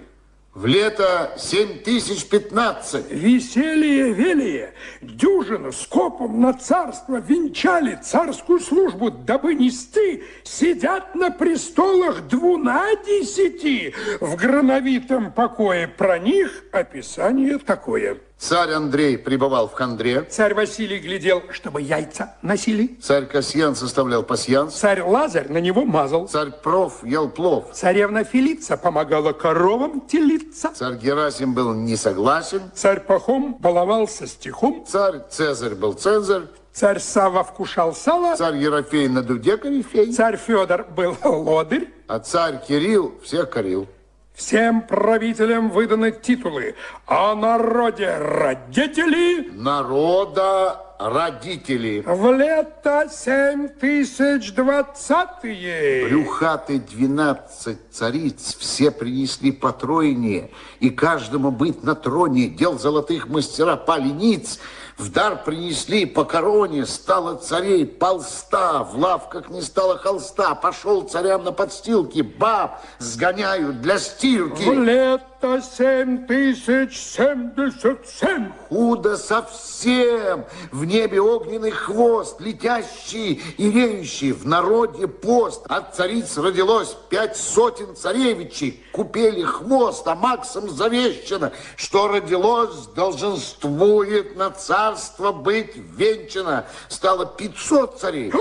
В лето 7 тысяч 15. Веселье велие, дюжину скопом на царство венчали царскую службу, дабы нести, сидят на престолах двунадесяти. В грановитом покое про них описание такое. Царь Андрей пребывал в хандре. Царь Василий глядел, чтобы яйца носили. Царь Касьян составлял пасьянс. Царь Лазарь на него мазал. Царь Проф ел плов. Царевна Фелица помогала коровам телиться. Царь Герасим был не согласен. Царь Пахом баловался стихом. Царь Цезарь был Цезарь. Царь Савва вкушал сало. Царь Ерофей на дуде корифей. Царь Федор был лодырь. А царь Кирилл всех корил. Всем правителям выданы титулы, о народе родители Народа родители. в лето семь тысяч двадцатые. Брюхаты двенадцать цариц все принесли по тройне, и каждому быть на троне дел золотых мастера пали ниц. В дар принесли по короне, стало царей полста, в лавках не стало холста, пошел царям на подстилки, баб сгоняют для стирки. В 97 тысяч 77. Худо совсем. В небе огненный хвост, летящий и реющий. В народе пост. От цариц родилось пять сотен царевичей. Купели хвост, а Максом завещено, что родилось, долженствует на царство быть венчано. Стало 500 царей.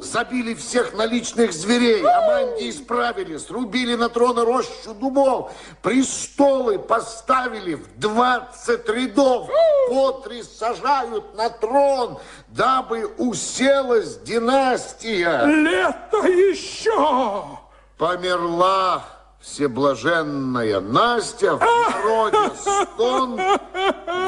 Забили всех наличных зверей. Аманди исправили, срубили на трон рощу дубов. Преступ престолы поставили в 20 рядов, по три сажают на трон, дабы уселась династия. Лето еще. Померла всеблаженная Настя, в народе стон,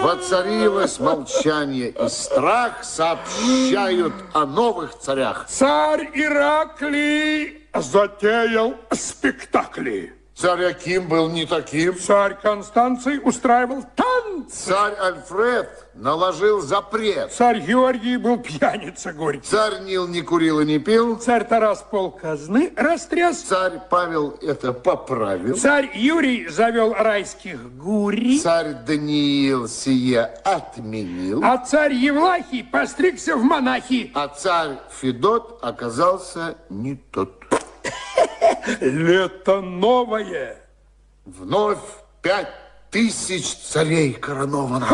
воцарилось молчание и страх, сообщают о новых царях. Царь Ираклий затеял спектакли. Царь Аким был не таким. Царь Констанций устраивал танцы. Царь Альфред наложил запрет. Царь Георгий был пьяница горький. Царь Нил не курил и не пил. Царь Тарас пол казны растряс. Царь Павел это поправил. Царь Юрий завел райских гурий. Царь Даниил сие отменил. А царь Евлахий постригся в монахи. А царь Федот оказался не тот. Лето новое. Вновь пять тысяч царей короновано.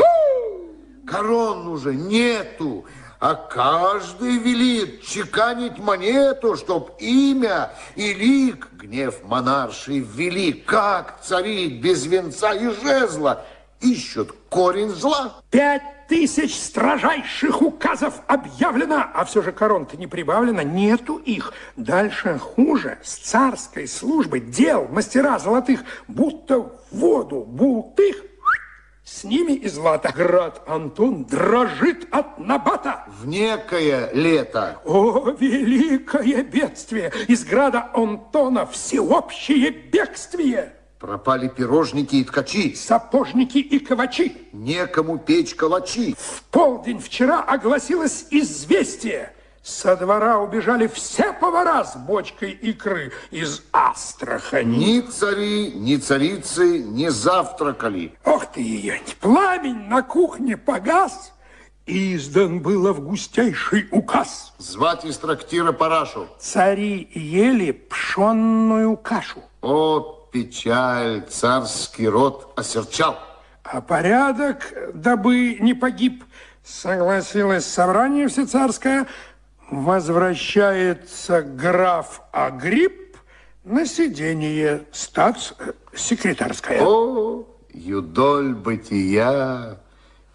Корон уже нету, а каждый велит чеканить монету, чтоб имя и лик гнев монарший ввели. Как цари без венца и жезла ищут корень зла? Пять тысяч строжайших указов объявлено, а все же корон-то не прибавлено, нету их. Дальше хуже. С царской службы дел мастера золотых будто в воду бултых с ними и злато. Град Антон дрожит от набата. В некое лето О, великое бедствие! Из града Антона всеобщее бегствие! Пропали пирожники и ткачи. Сапожники и ковачи. Некому печь калачи. В полдень вчера огласилось известие. Со двора убежали все повара с бочкой икры из Астрахани. Ни цари, ни царицы не завтракали. Ох ты ее, пламень на кухне погас, и издан был августейший указ. Звать из трактира парашу. Цари ели пшенную кашу, О, печаль, царский род осерчал. а порядок, дабы не погиб, согласилось собрание всецарское, возвращается граф Агрипп на сиденье статс-секретарское. О, юдоль бытия,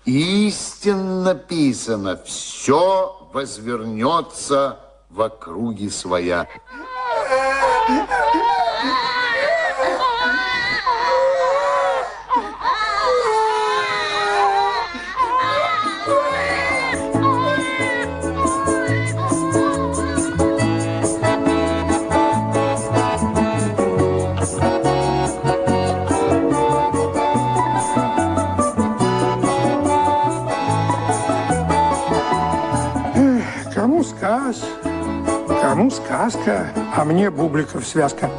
истинно написано, все возвернется в округе своя. Кому сказка, а мне бубликов связка.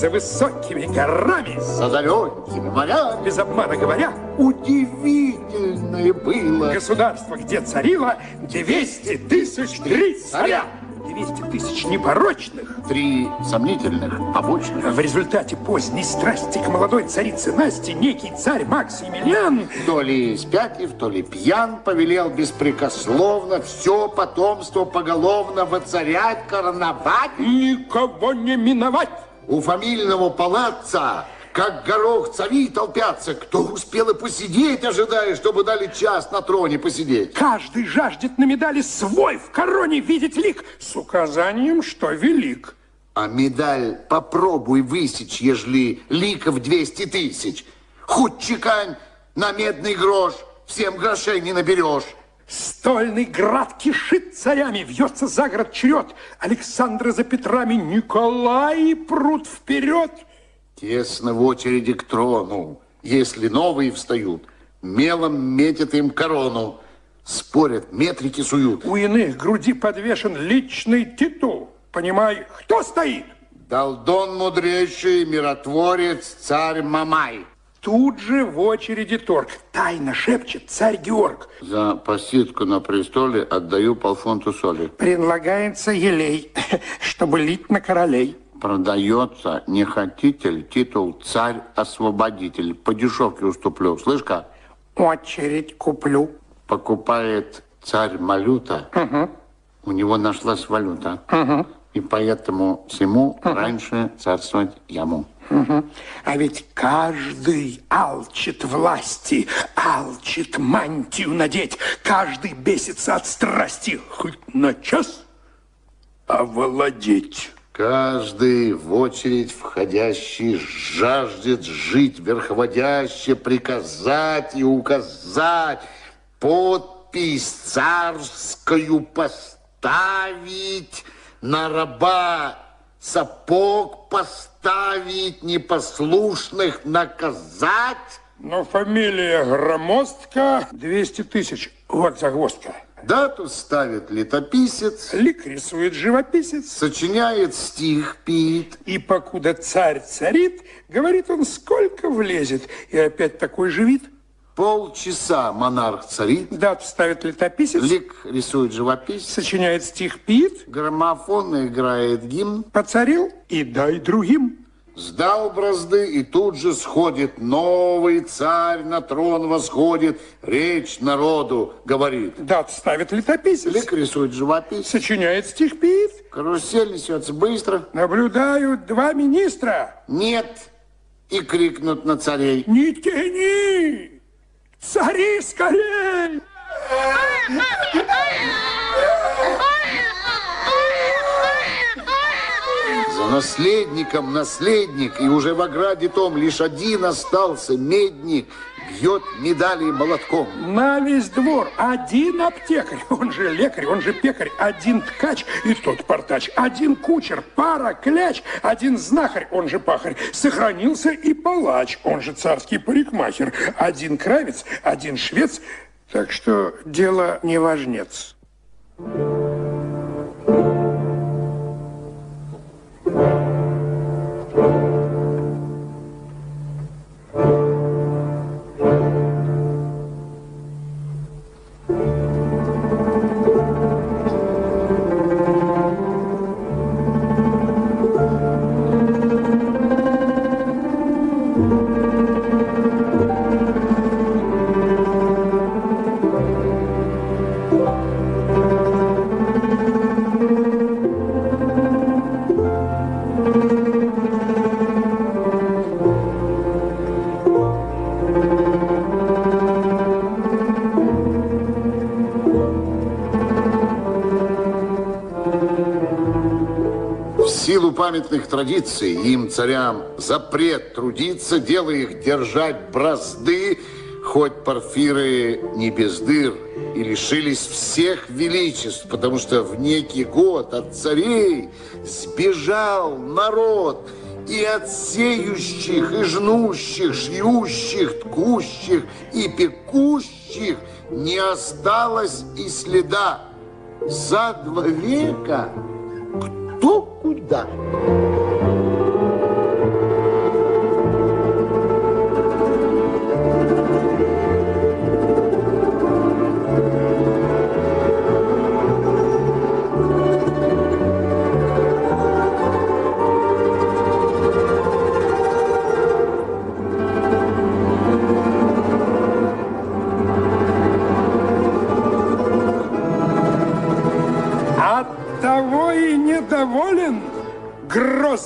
За высокими горами, за далекими морями. без обмана говоря, Удивительное было. государство, где царило 200 тысяч три царя. 200 тысяч непорочных. Три сомнительных, побочных. В результате поздней страсти к молодой царице Насте некий царь Макс Емельян То ли спятив, то ли пьян, повелел беспрекословно все потомство поголовно воцарять, короновать. никого не миновать. У фамильного палаца, как горох цари толпятся. Кто успел и посидеть, ожидая, чтобы дали час на троне посидеть? Каждый жаждет на медали свой в короне видеть лик с указанием, что велик. А медаль попробуй высечь, ежели ликов 200 тысяч. Хоть чекань на медный грош, всем грошей не наберешь. Стольный град кишит царями, вьется за город черед. Александра за Петрами, Николай прут вперед. Тесно в очереди к трону. Если новые встают, мелом метят им корону. Спорят, метрики суют. У иных груди подвешен личный титул. Понимай, кто стоит? Долдон мудрейший, миротворец, царь Мамай. Тут же в очереди торг. Тайно шепчет царь Георг. За посидку на престоле отдаю полфунту соли. Предлагается елей, чтобы лить на королей. Продается не хотитель, титул царь-освободитель. По дешевке уступлю. Слышь-ка, Очередь куплю. покупает царь малюта, у него нашлась валюта. И поэтому всему раньше царствовать А ведь каждый алчит власти, алчит мантию надеть. Каждый бесится от страсти, хоть на час овладеть. Каждый в очередь входящий жаждет жить верховодяще, приказать и указать, подпись царскую поставить, на раба сапог поставить, непослушных наказать. Но фамилия Громоздка 200 тысяч. Вот загвоздка. Дату ставит летописец, Лик рисует живописец. сочиняет стих, пит, И покуда царь царит, говорит он, сколько влезет. И опять такой же вид. Полчаса монарх царит, Дату ставит летописец, лик рисует живописец, сочиняет стих пит, граммофон играет гимн, поцарил и дай другим. Сдал бразды, и тут же сходит новый царь на трон восходит, речь народу говорит. Дату ставит летописец, Лик рисует живопись, сочиняет стих пит. карусель несется быстро. Наблюдают два министра. Нет! И крикнут на царей. Не тяни! Цари скорей! За наследником наследник, и уже в ограде том лишь один остался медник, бьет медали молотком. На весь двор один аптекарь, он же лекарь, он же пекарь, один ткач и тот портач, один кучер, пара, кляч, один знахарь, он же пахарь, сохранился и палач, он же царский парикмахер, один кравец, один швец, так что дело не важнец. В памятных традиций им, царям, запрет трудиться, делая их держать бразды, хоть порфиры не без дыр, и лишились всех величеств, потому что в некий год от царей сбежал народ, и от сеющих, и жнущих, шьющих, ткущих и пекущих не осталось и следа. За два века кто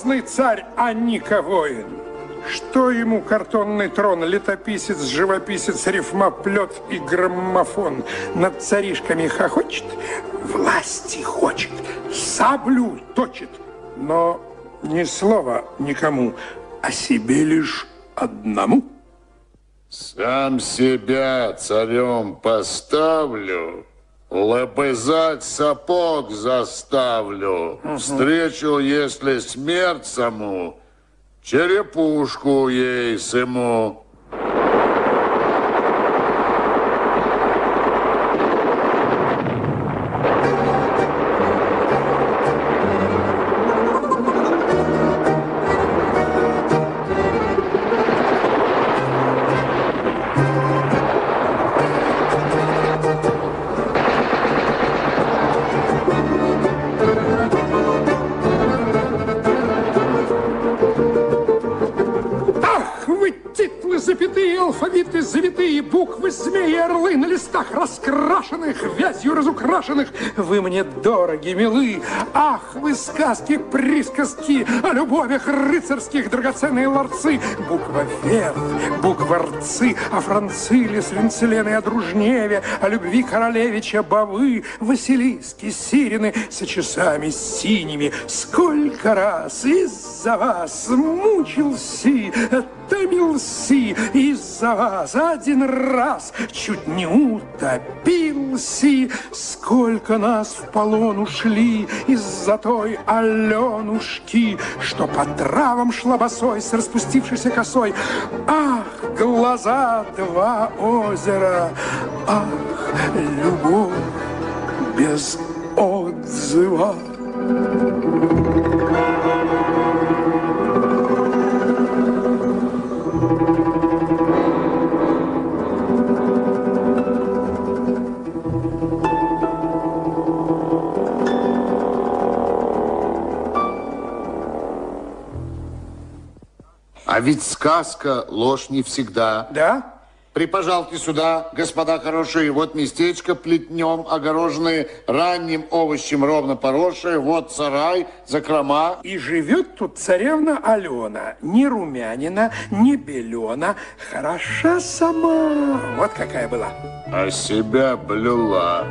грозный царь Аника воин? Что ему картонный трон, летописец, живописец, рифмоплет и граммофон? Над царишками хохочет, власти хочет, саблю точит, но ни слова никому, о себе лишь одному. Сам себя царем поставлю, лобызать сапог заставлю. Встречу, если смерть саму, черепушку ей сыму. Раскрашенных, вязью разукрашенных. Вы мне дороги, милы. Ах, вы сказки, присказки о любовях рыцарских, драгоценные ларцы. Буква Фев, буква Рцы, о Франциле, Свинцелене, о Дружневе, о любви королевича Бавы, Василиски, Сирины, со часами синими. Сколько раз из-за вас мучился, томился из-за вас один раз, чуть не утопился. Сколько нас в полон ушли из-за той Аленушки, что по травам шла босой с распустившейся косой. Ах, глаза два озера, ах, любовь без отзыва. А ведь сказка ложь не всегда. Да? Припожалуйте сюда, господа хорошие. Вот местечко плетнем, огороженное ранним овощем ровно поросшее. Вот сарай, закрома. И живет тут царевна Алена, ни румянина, ни белена, хороша сама. Вот какая была. А себя блюла.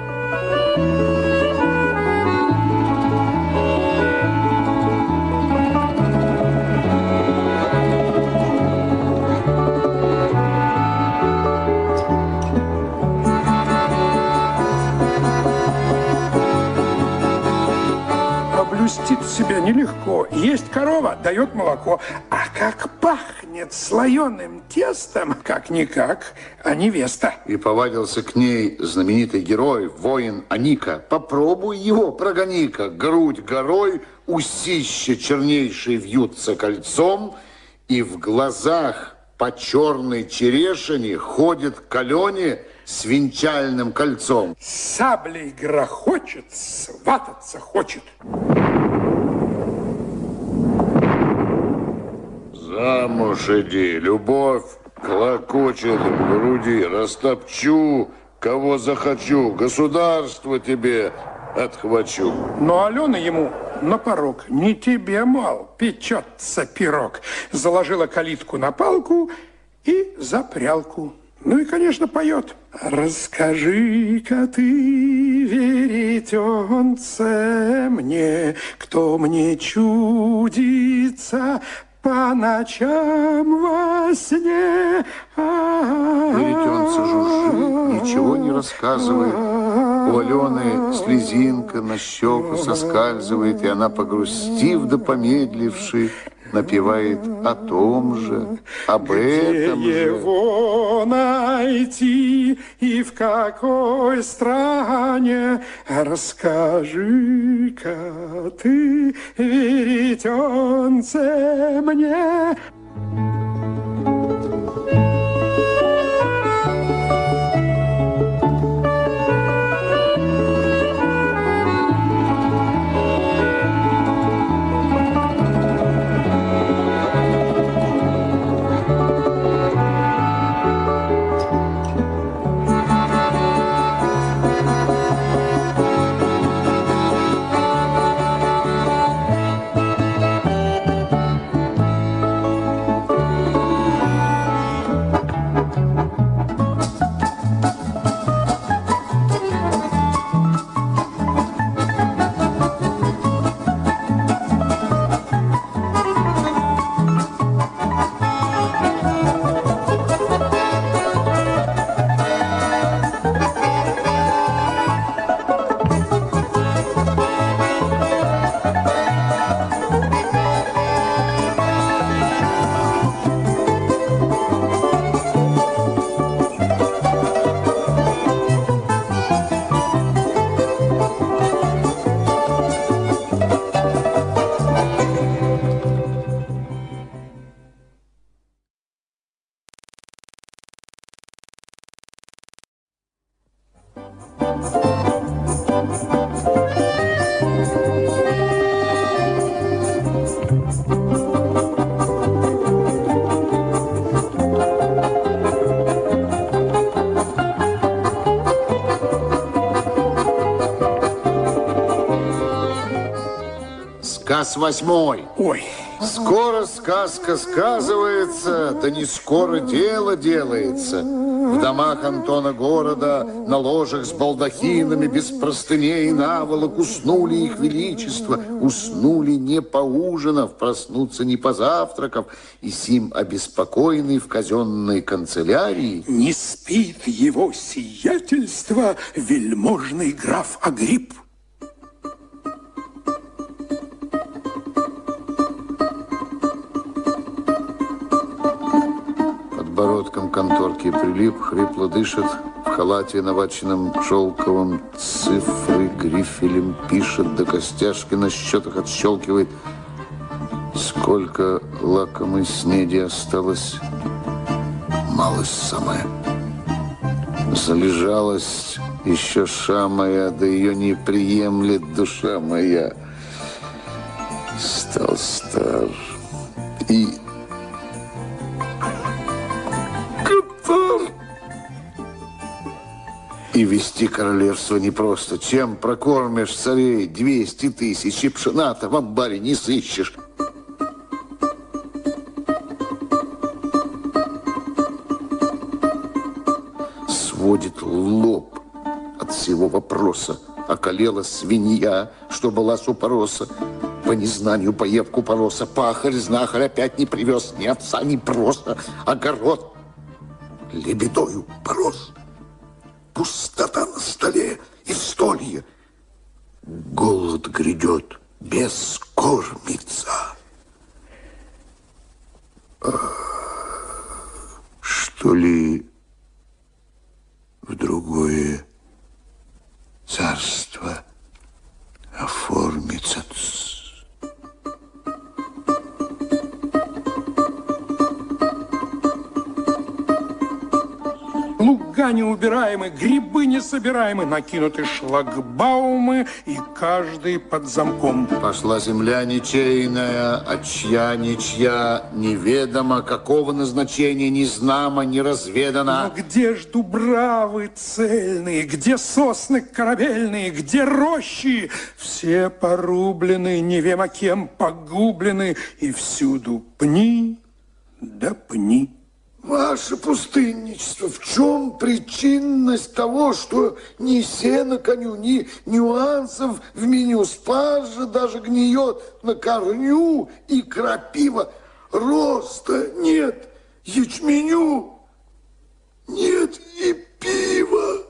Облюстить себя нелегко. Есть корова, дает молоко. А как пахнет слоеным тестом, как-никак, а невеста. И повадился к ней знаменитый герой, воин Аника. Попробуй его, прогони-ка. Грудь горой, усище чернейшие вьются кольцом, и в глазах по черной черешине ходит к Алене с венчальным кольцом. Саблей грохочет, свататься хочет. Замуж иди, любовь клокочет в груди, растопчу, кого захочу, государство тебе отхвачу. Но Алена ему на порог. Не тебе, мал, печется пирог. Заложила калитку на палку и запрялку. Ну и, конечно, поет. Расскажи-ка ты, веретенце, мне, кто мне чудится по ночам во сне. Веретенце жужжит, ничего не рассказывает. У Алены слезинка на щеку соскальзывает, и она, погрустив да помедливши, напевает о том же, об этом же. его найти и в какой стране? Расскажи-ка ты, веретенце, мне. Сказ восьмой. Ой, Скоро сказка сказывается, да не скоро дело делается. В домах Антона города, на ложах с балдахинами, без простыней и наволок уснули их величество, уснули не поужинав, проснуться не позавтракав, и сим обеспокоенный в казенной канцелярии не спит его сиятельство, вельможный граф Агрипп. Конторки прилип, хрипло дышит, в халате, наваченном шелковым цифры грифелем пишет, до костяшки на счетах отщелкивает. Сколько лакомой снеди осталось, малость самая. Залежалась еще ша моя, да ее не приемлет душа моя. Стал стар и И вести королевство непросто. Чем прокормишь царей? Двести тысяч, и пшена-то в амбаре не сыщешь. Сводит лоб от всего вопроса. Околела свинья, что была супороса. По незнанию поев купороса. Пахарь, знахарь опять не привез ни овца, ни проса. Огород лебедою порос. Пустота на столе и столье. Голод грядет, бескормица. Что ли в другое царство оформится? Луга неубираемы, грибы несобираемы, накинуты шлагбаумы, и каждый под замком. Пошла земля ничейная, а чья ничья, неведомо, какого назначения, не знамо, не Но разведано. где ж дубравы цельные, где сосны корабельные, где рощи? Все порублены, невемо кем погублены, и всюду пни да пни. Ваше пустынничество, в чем причинность того, что ни сена коню, ни нюансов в меню спаржа даже гниет на корню и крапива? Роста нет, ячменю нет и пива.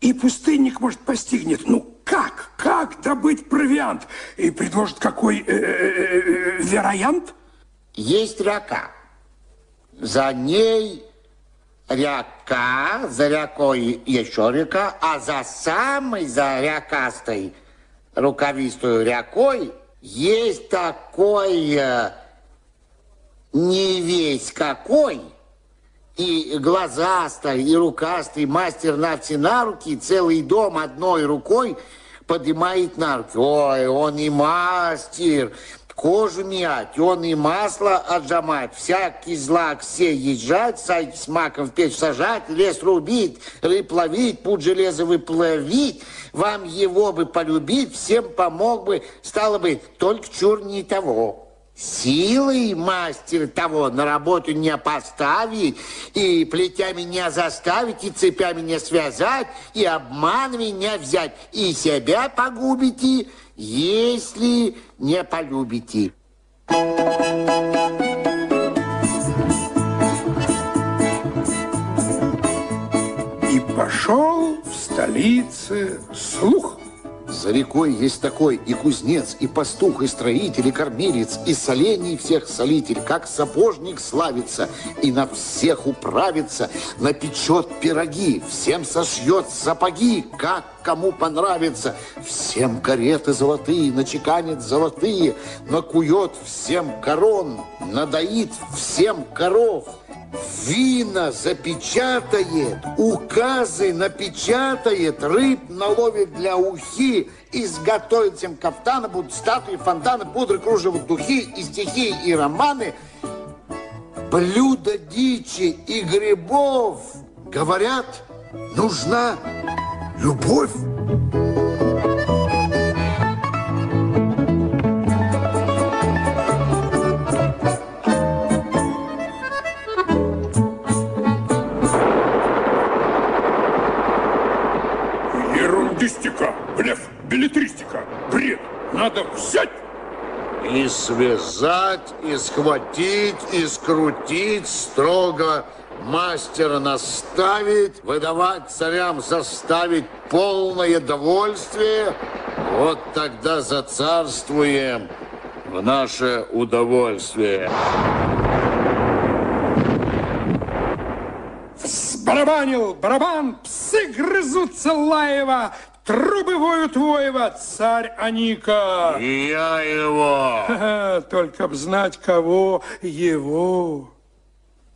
И пустынник, может, постигнет, ну как, как добыть провиант? И предложит какой э, э, э, вероянт? Есть река. За ней река, за рекой еще река, а за самой, за рекастой, рукавистой рекой есть такой э, не весь какой, и глазастый, и рукастый мастер навти на руки, целый дом одной рукой поднимает на руки. Ой, он и мастер, кожу мять, он и масло отжимать, всякий злак все езжать, сайки с маком в печь сажать, лес рубить, рыб ловить, путь железа выплавить, вам его бы полюбить, всем помог бы, стало бы, только чур не того. Силой мастер того на работу не поставить, и плетями не заставить, и цепями не связать, и обманами не взять, и себя погубите, если не полюбите. И пошел в столице слух. За рекой есть такой и кузнец, и пастух, и строитель, и кормилец, и солений всех солитель, как сапожник славится, и на всех управится, напечет пироги, всем сошьет сапоги, как кому понравится, всем кареты золотые, начеканит золотые, накует всем корон, надоит всем коров, Вина запечатает, указы напечатает, рыб наловит для ухи, изготовит всем кафтаны, будут статуи, фонтаны, пудры, кружево, духи, и стихи, и романы. Блюда дичи и грибов, говорят, нужна любовь. И связать, и схватить, и скрутить строго мастера наставить, выдавать царям, заставить полное довольствие, вот тогда зацарствуем в наше удовольствие. Барабанил барабан, псы грызутся лаева, Трубы воют воева, царь Аника. И я его. Только б знать, кого его.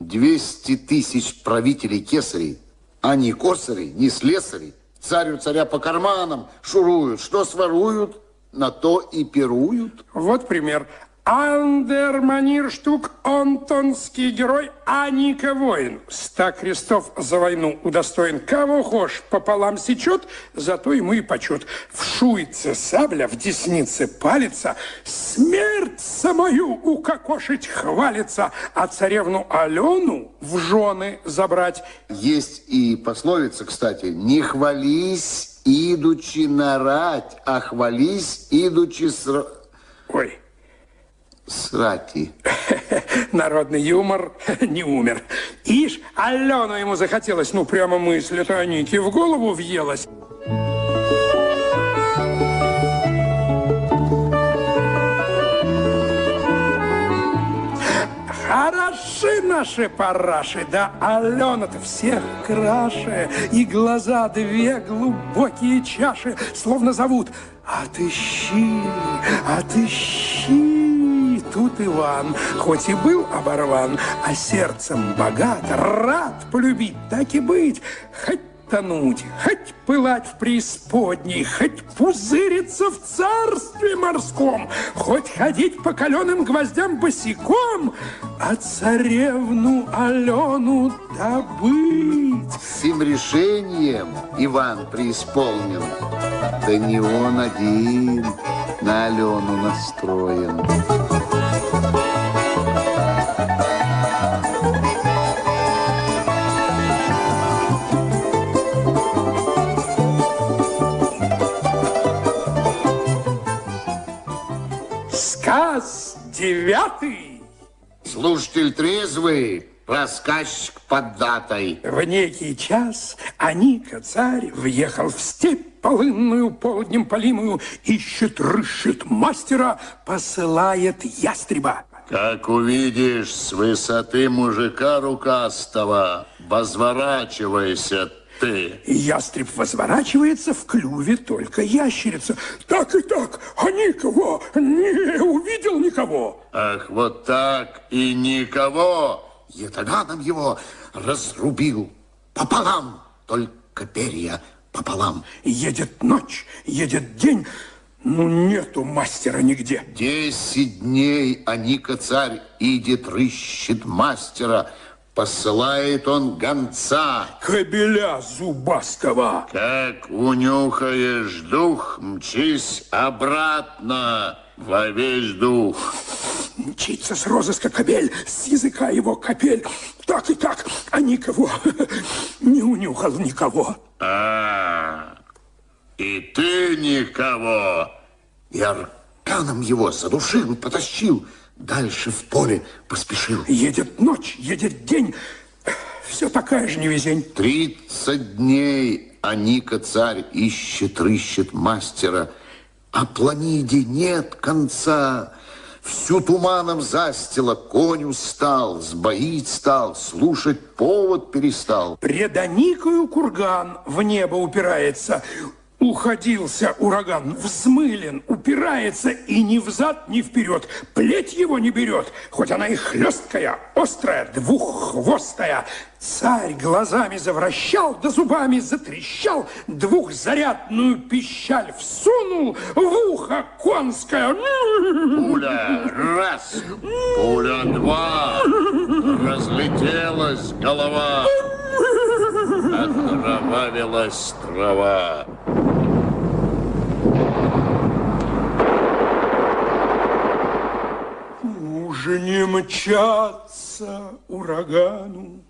200 тысяч правителей кесарей, а не косарей, не слесарей, царю царя по карманам шуруют. Что своруют, на то и пируют. Вот пример. Андерманирштук, онтонский герой Аника воин. Ста крестов за войну удостоен. Кого хошь пополам сечет, зато ему и почет. В шуйце сабля, в деснице палится, смерть самую укокошить хвалится, а царевну Алену в жены забрать. Есть и пословица, кстати, не хвались, идучи нарать, а хвались, идучи сра... Ой, Срати. Народный юмор не умер. Ишь, Алену ему захотелось, ну прямо мысль это Аники в голову въелась. Хороши наши параши, да Алена-то всех краше, И глаза две глубокие чаши, словно зовут «Отыщи, отыщи» тут Иван, хоть и был оборван, а сердцем богат, рад полюбить, так и быть, хоть тонуть, хоть пылать в преисподней, хоть пузыриться в царстве морском, хоть ходить по каленым гвоздям босиком, а царевну Алену добыть. С тем решением Иван преисполнен, да не он один на Алену настроен. Девятый. Слушатель трезвый, рассказчик под датой. В некий час Аника, царь, въехал в степь полынную, полднем полимую, ищет, рыщет мастера, посылает ястреба. Как увидишь с высоты мужика рукастого, возворачивайся ты. Ястреб возворачивается, в клюве только ящерица. Так и так, а никого не увидел никого. Ах, вот так и никого. Ятаганом его разрубил пополам, только перья пополам. Едет ночь, едет день, ну нету мастера нигде. Десять дней Аника царь идет, рыщет мастера, посылает он гонца. Кобеля зубастого. Как унюхаешь дух, мчись обратно во весь дух. Мчится с розыска кобель, с языка его капель. Так и так, а никого не унюхал никого. А, и ты никого. И арканом его задушил, потащил. Дальше в поле поспешил. Едет ночь, едет день. Все такая же невезень. Тридцать дней Аника царь ищет, рыщет мастера. А планиде нет конца. Всю туманом застила, конь устал, сбоить стал, слушать повод перестал. Пред Аникою курган в небо упирается. Уходился ураган, взмылен, упирается и ни взад, ни вперед. Плеть его не берет, хоть она и хлесткая, острая, двуххвостая. Царь глазами завращал, да зубами затрещал, двухзарядную пищаль всунул в ухо конское. Пуля! Раз, пуля два, разлетелась голова, окровавилась трава. Уже не мчаться урагану,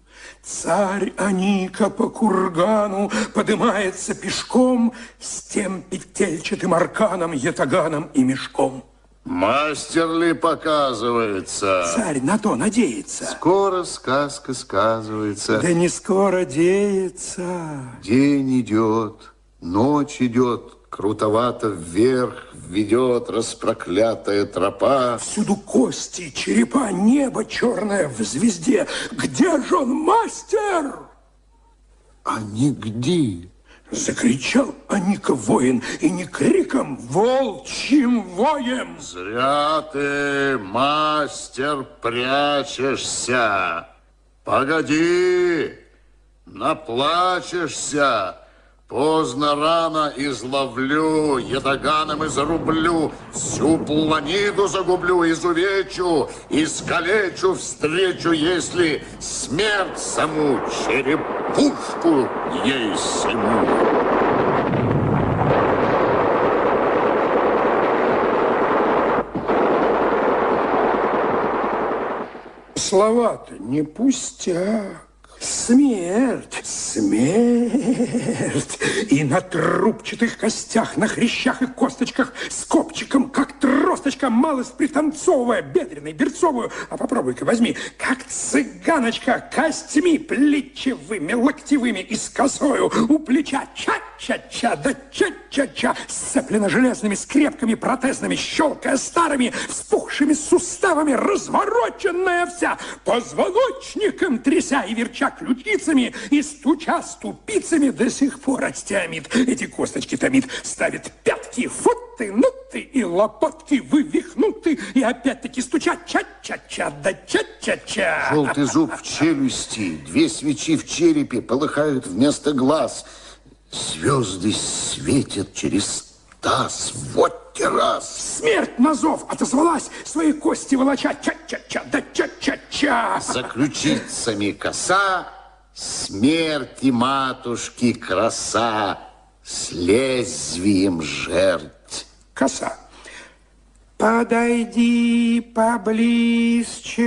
Царь Аника по кургану поднимается пешком с тем петельчатым арканом, ятаганом и мешком. Мастер ли показывается? Царь на то надеется. Скоро сказка сказывается. Да не скоро деется. День идет, ночь идет, крутовато вверх ведет распроклятая тропа. Всюду кости, черепа, небо черное в звезде. Где же он, мастер? А нигде. Закричал Аника воин, и не криком, волчьим воем. Зря ты, мастер, прячешься. Погоди, наплачешься. Поздно рано изловлю, ятаганом изрублю, Всю планиду загублю, изувечу, искалечу встречу, Если смерть саму черепушку ей сему. Слова-то не пустяк. Смерть, смерть. И на трубчатых костях, на хрящах и косточках с копчиком, как тросточка, малость пританцовывая, бедренной, берцовую. А попробуй-ка возьми, как цыганочка, костями плечевыми, локтевыми и с косою у плеча. Ча-ча-ча, да ча-ча-ча, сцеплена железными скрепками протезными, щелкая старыми, вспухшими суставами, развороченная вся, позвоночником тряся и верча ключицами и стуча ступицами до сих пор отстямит. Эти косточки томит, ставит пятки, футы, нуты и лопатки вывихнуты. И опять-таки стучат ча-ча-ча, да ча-ча-ча. Желтый зуб в челюсти, две свечи в черепе полыхают вместо глаз. Звезды светят через таз. Вот раз. Смерть на зов отозвалась, свои кости волоча. Ча-ча-ча, да ча-ча-ча. За ключицами коса, смерти матушки краса, с лезвием жерть. Коса. Подойди поблизче,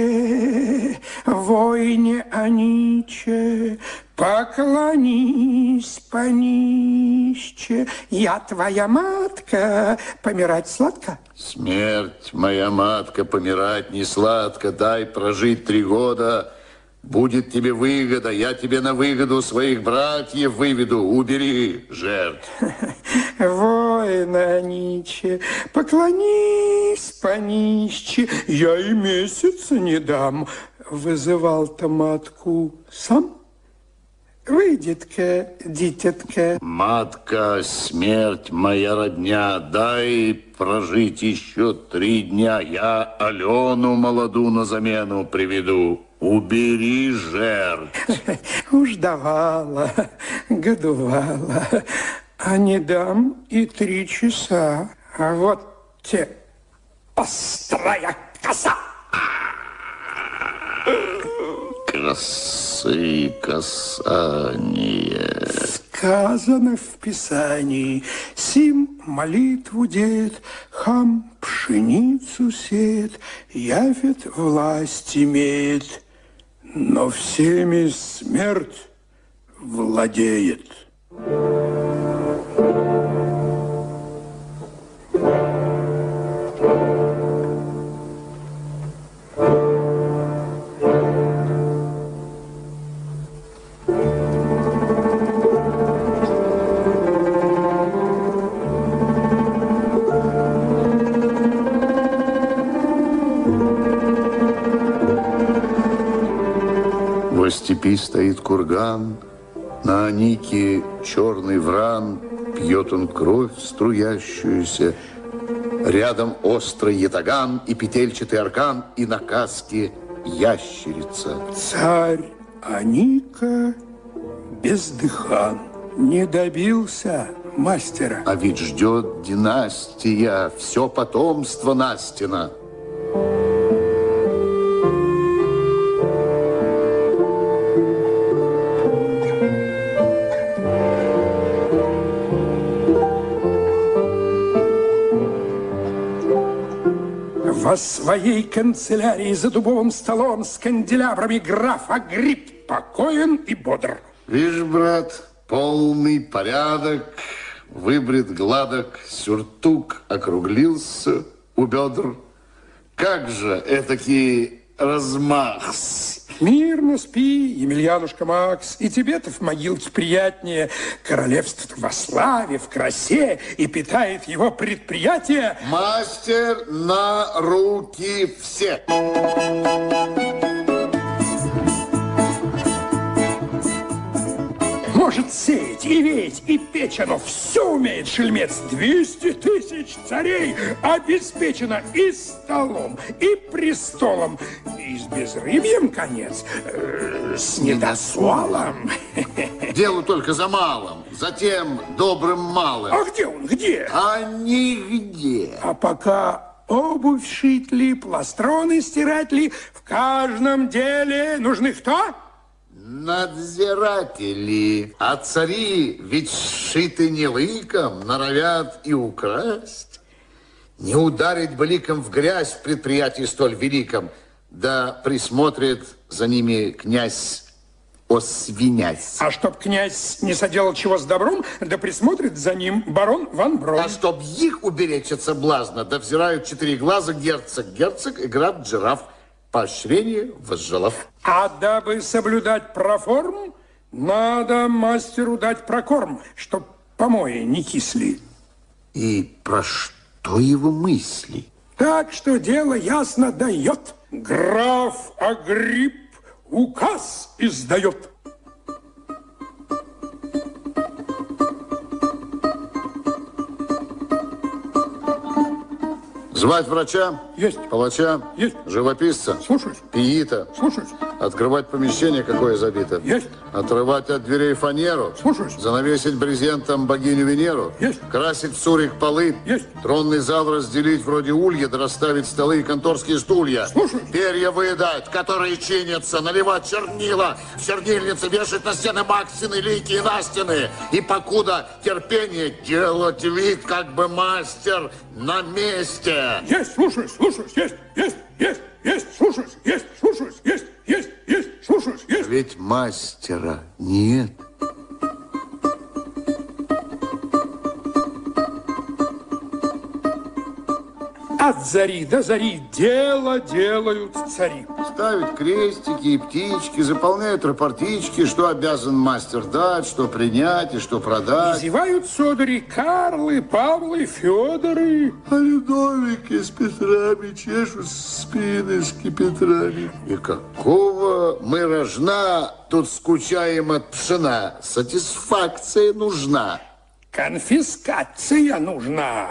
войне Аниче, поклонись понище. Я твоя матка, помирать сладко. Смерть, моя матка, помирать не сладко, дай прожить три года. Будет тебе выгода, я тебе на выгоду своих братьев выведу. Убери жертв. Воина Ниче, поклонись понище, я и месяца не дам. Вызывал-то матку сам. Выйдет-ка, дитятка. Матка, смерть моя родня, дай прожить еще три дня. Я Алену молоду на замену приведу. Убери жертв. Уж давала, годувала, а не дам и три часа. А вот те острая коса. Косы касания. Сказано в Писании, сим молитву дед, хам пшеницу сеет, явит власть имеет, но всеми смерть владеет. Во курган, на Анике черный вран, пьет он кровь струящуюся. Рядом острый ятаган и петельчатый аркан, и на каске ящерица. Царь Аника бездыхан, не добился мастера. А ведь ждет династия, все потомство Настина. Своей канцелярии за дубовым столом с канделябрами граф Агрипп покоен и бодр. Видишь, брат, полный порядок, выбрит гладок, сюртук округлился у бедр. Как же этакий размах Мирно спи, Емельянушка Макс, и тебе-то в могилке приятнее. Королевство во славе, в красе, и питает его предприятие. Мастер на руки все. Может сеять и веять, и печь оно все умеет, шельмец. 200 тысяч царей обеспечено и столом, и престолом, и с безрыбьем конец, э, с недосвалом. Делу только за малым, затем добрым малым. А где он, где? А нигде. А пока обувь шить ли, пластроны стирать ли, в каждом деле нужны кто? Надзиратели, а цари ведь сшиты не лыком, норовят и украсть. Не ударить бы ликом в грязь в предприятии столь великом, да присмотрит за ними князь Освинясь. А чтоб князь не соделал чего с добром, да присмотрит за ним барон Ван Брон. А чтоб их уберечь от соблазна, да взирают четыре глаза герцог, герцог и граф Джираф. Поощрение возжелав. А дабы соблюдать проформ, надо мастеру дать прокорм, чтоб помои не кисли. И про что его мысли? Так что дело ясно дает. Граф Агрипп указ издает. Звать врача? Есть. Палача? Есть. Живописца? Слушаюсь. Пиита? Слушаюсь. Открывать помещение, какое забито? Есть. Отрывать от дверей фанеру? Слушаюсь. Занавесить брезентом богиню Венеру? Есть. Красить в сурик полы? Есть. Тронный зал разделить вроде улья, да расставить столы и конторские стулья? Слушаюсь. Перья выдать, которые чинятся, наливать чернила, в чернильницы вешать на стены Максины, лики и Настины. И покуда терпение делать вид, как бы мастер на месте. Есть, слушаюсь, слушаюсь, есть, есть, есть, есть, слушаюсь, есть, слушаюсь, есть, есть, есть, слушаюсь, есть. Ведь мастера нет. От зари до зари дело делают цари. Ставят крестики и птички, заполняют рапортички, что обязан мастер дать, что принять и что продать. Зевают судари Карлы, Павлы, Федоры. А Людовики с Петрами чешут спины с кипетрами. И какого мы рожна тут скучаем от пшена? Сатисфакция нужна. Конфискация нужна.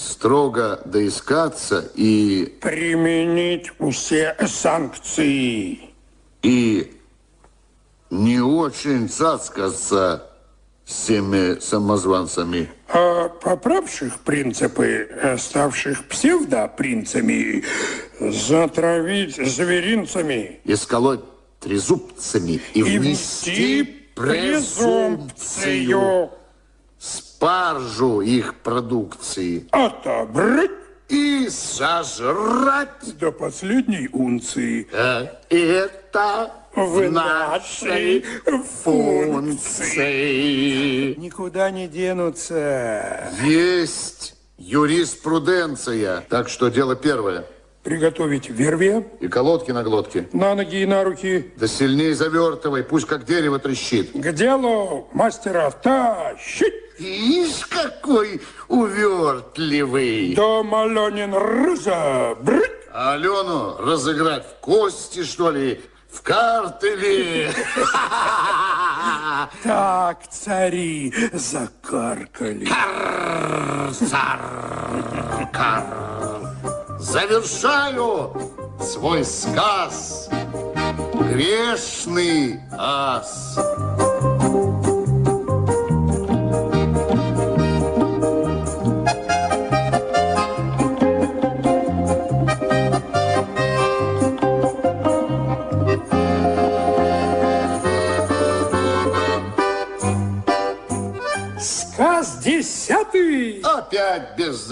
Строго доискаться и, Применить все санкции. и не очень цацкаться с теми самозванцами. А поправших принципы, ставших псевдопринцами, затравить зверинцами исколоть трезубцами и, и внести внести презумпцию. Спаржу их продукции Отобрать и сожрать. до последней унции. Э, Это В нашей функции. Никуда не денутся. Есть юриспруденция. Так что дело первое. Приготовить вервия И колодки на глотке. на ноги и на руки. Да сильнее завертывай, пусть как дерево трещит. К делу мастера тащить. Ишь, какой увертливый. Дом Аленин разобрать. Алену разыграть в кости, что ли? В карты ли? Так цари закаркали. Завершаю свой сказ. Грешный ас.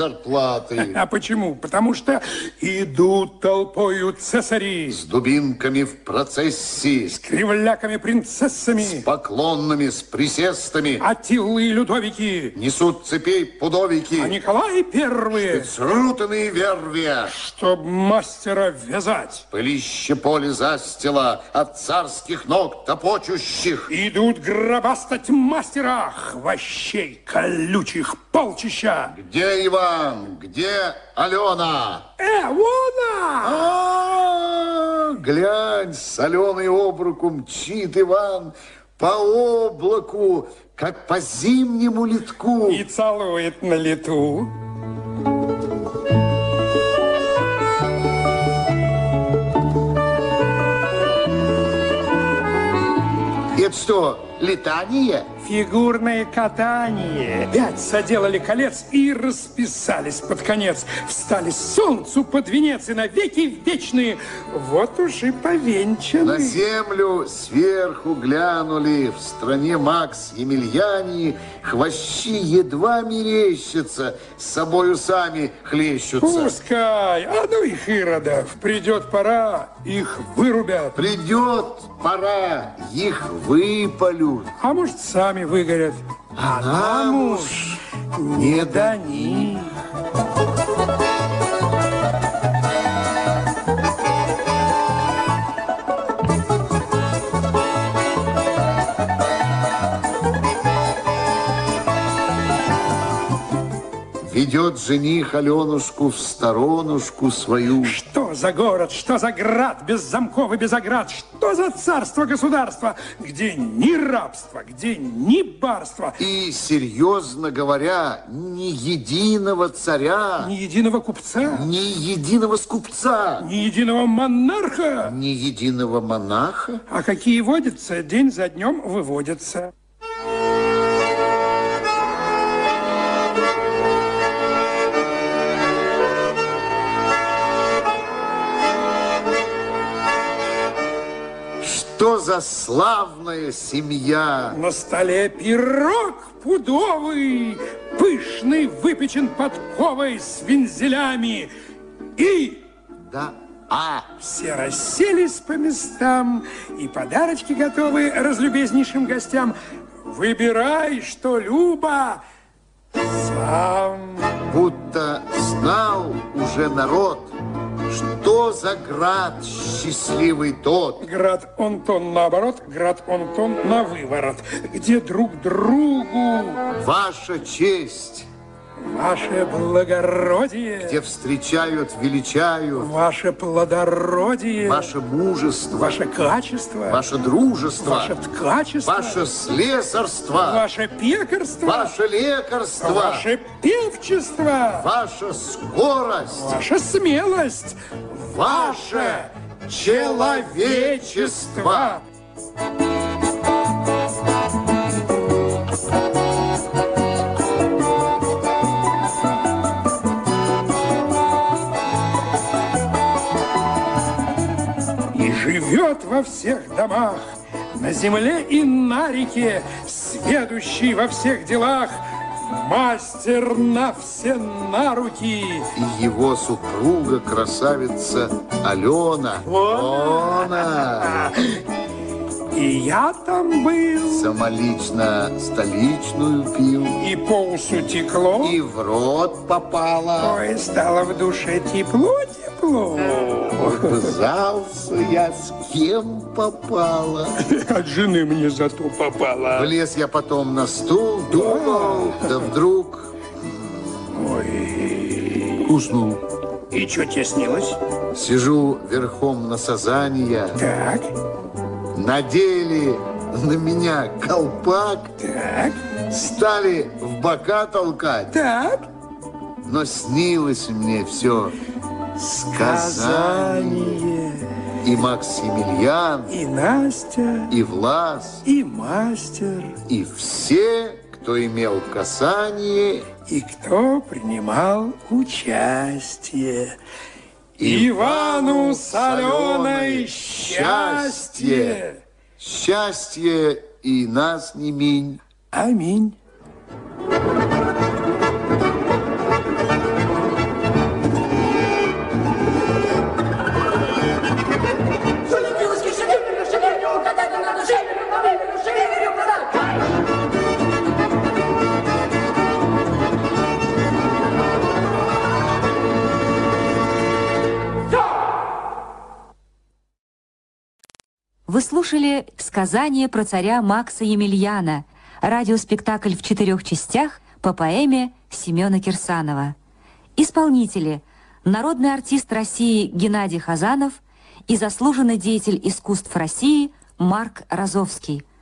Зарплаты. А почему? Потому что идут толпою цесари. С дубинками в процессии. С кривляками принцессами. С поклонными, с присестами. Атилы и Людовики. Несут цепей пудовики. А Николай первые. Срутанные вервия. Чтоб мастера вязать. Пылище поле застила от царских ног топочущих. Идут гробастать мастера, хвощей колючих полчища. Где Иван? Где Алена? Э, вон она! А, глянь, с Аленой об руку мчит Иван по облаку, как по зимнему литку. И целует на лету. Это что, летание? Фигурное катание. Пять соделали колец и расписались под конец. Встали солнцу под венец и навеки вечные. Вот уж и повенчаны. На землю сверху глянули, в стране Макс Емельяни, хвощи едва мерещатся, с собою сами хлещутся. Пускай, а ну их иродов, придет пора, их вырубят. Придет пора, их выпалют. А может, сами выгорят. А нам уж не до них. Ведет жених Аленушку в сторонушку свою. Что за город, что за град, без замков и без оград, что за царство-государство, где ни рабства, где ни барства, И, серьезно говоря, ни единого царя, ни единого купца, ни единого скупца, ни единого монарха. ни единого монаха. А какие водятся, день за днем выводятся. Что за славная семья! На столе пирог пудовый, пышный, выпечен подковой с вензелями. И Да, а, все расселись по местам, и подарочки готовы разлюбезнейшим гостям. Выбирай, что Люба, сам. будто знал уже народ, что за град счастливый тот, Град Онтон наоборот, град Онтон на выворот, где друг другу ваша честь, ваше благородие, где встречают, величают, ваше плодородие, ваше мужество, ваше качество, ваше дружество, ваше ткачество, ваше слесарство, ваше пекарство, ваше лекарство, ваше певчество, ваша скорость, ваша смелость, ваше человечество. И живет во всех домах, на земле и на реке, сведущий во всех делах, мастер на все на руки. И его супруга, красавица Алена. Она И я там был, самолично столичную пил, и по усу текло, и в рот попала. ой, стало в душе тепло-тепло. Казался я, с кем попала. От жены мне зато попало. Влез я потом на стул, думал, да вдруг Ой, уснул. и что тебе снилось? Сижу верхом на сазания, Так, надели на меня колпак, так, стали в бока толкать, так. но снилось мне все сказание. И Максимилиан, И Настя, и Влас, и мастер, и все, кто имел касание, и кто принимал участие. Ивану с Аленой счастье! Счастье и нас не минь. Аминь. Слушали сказание про царя Макса Емельяна, радиоспектакль в четырех частях по поэме Семена Кирсанова. Исполнители – народный артист России Геннадий Хазанов и заслуженный деятель искусств России Марк Розовский –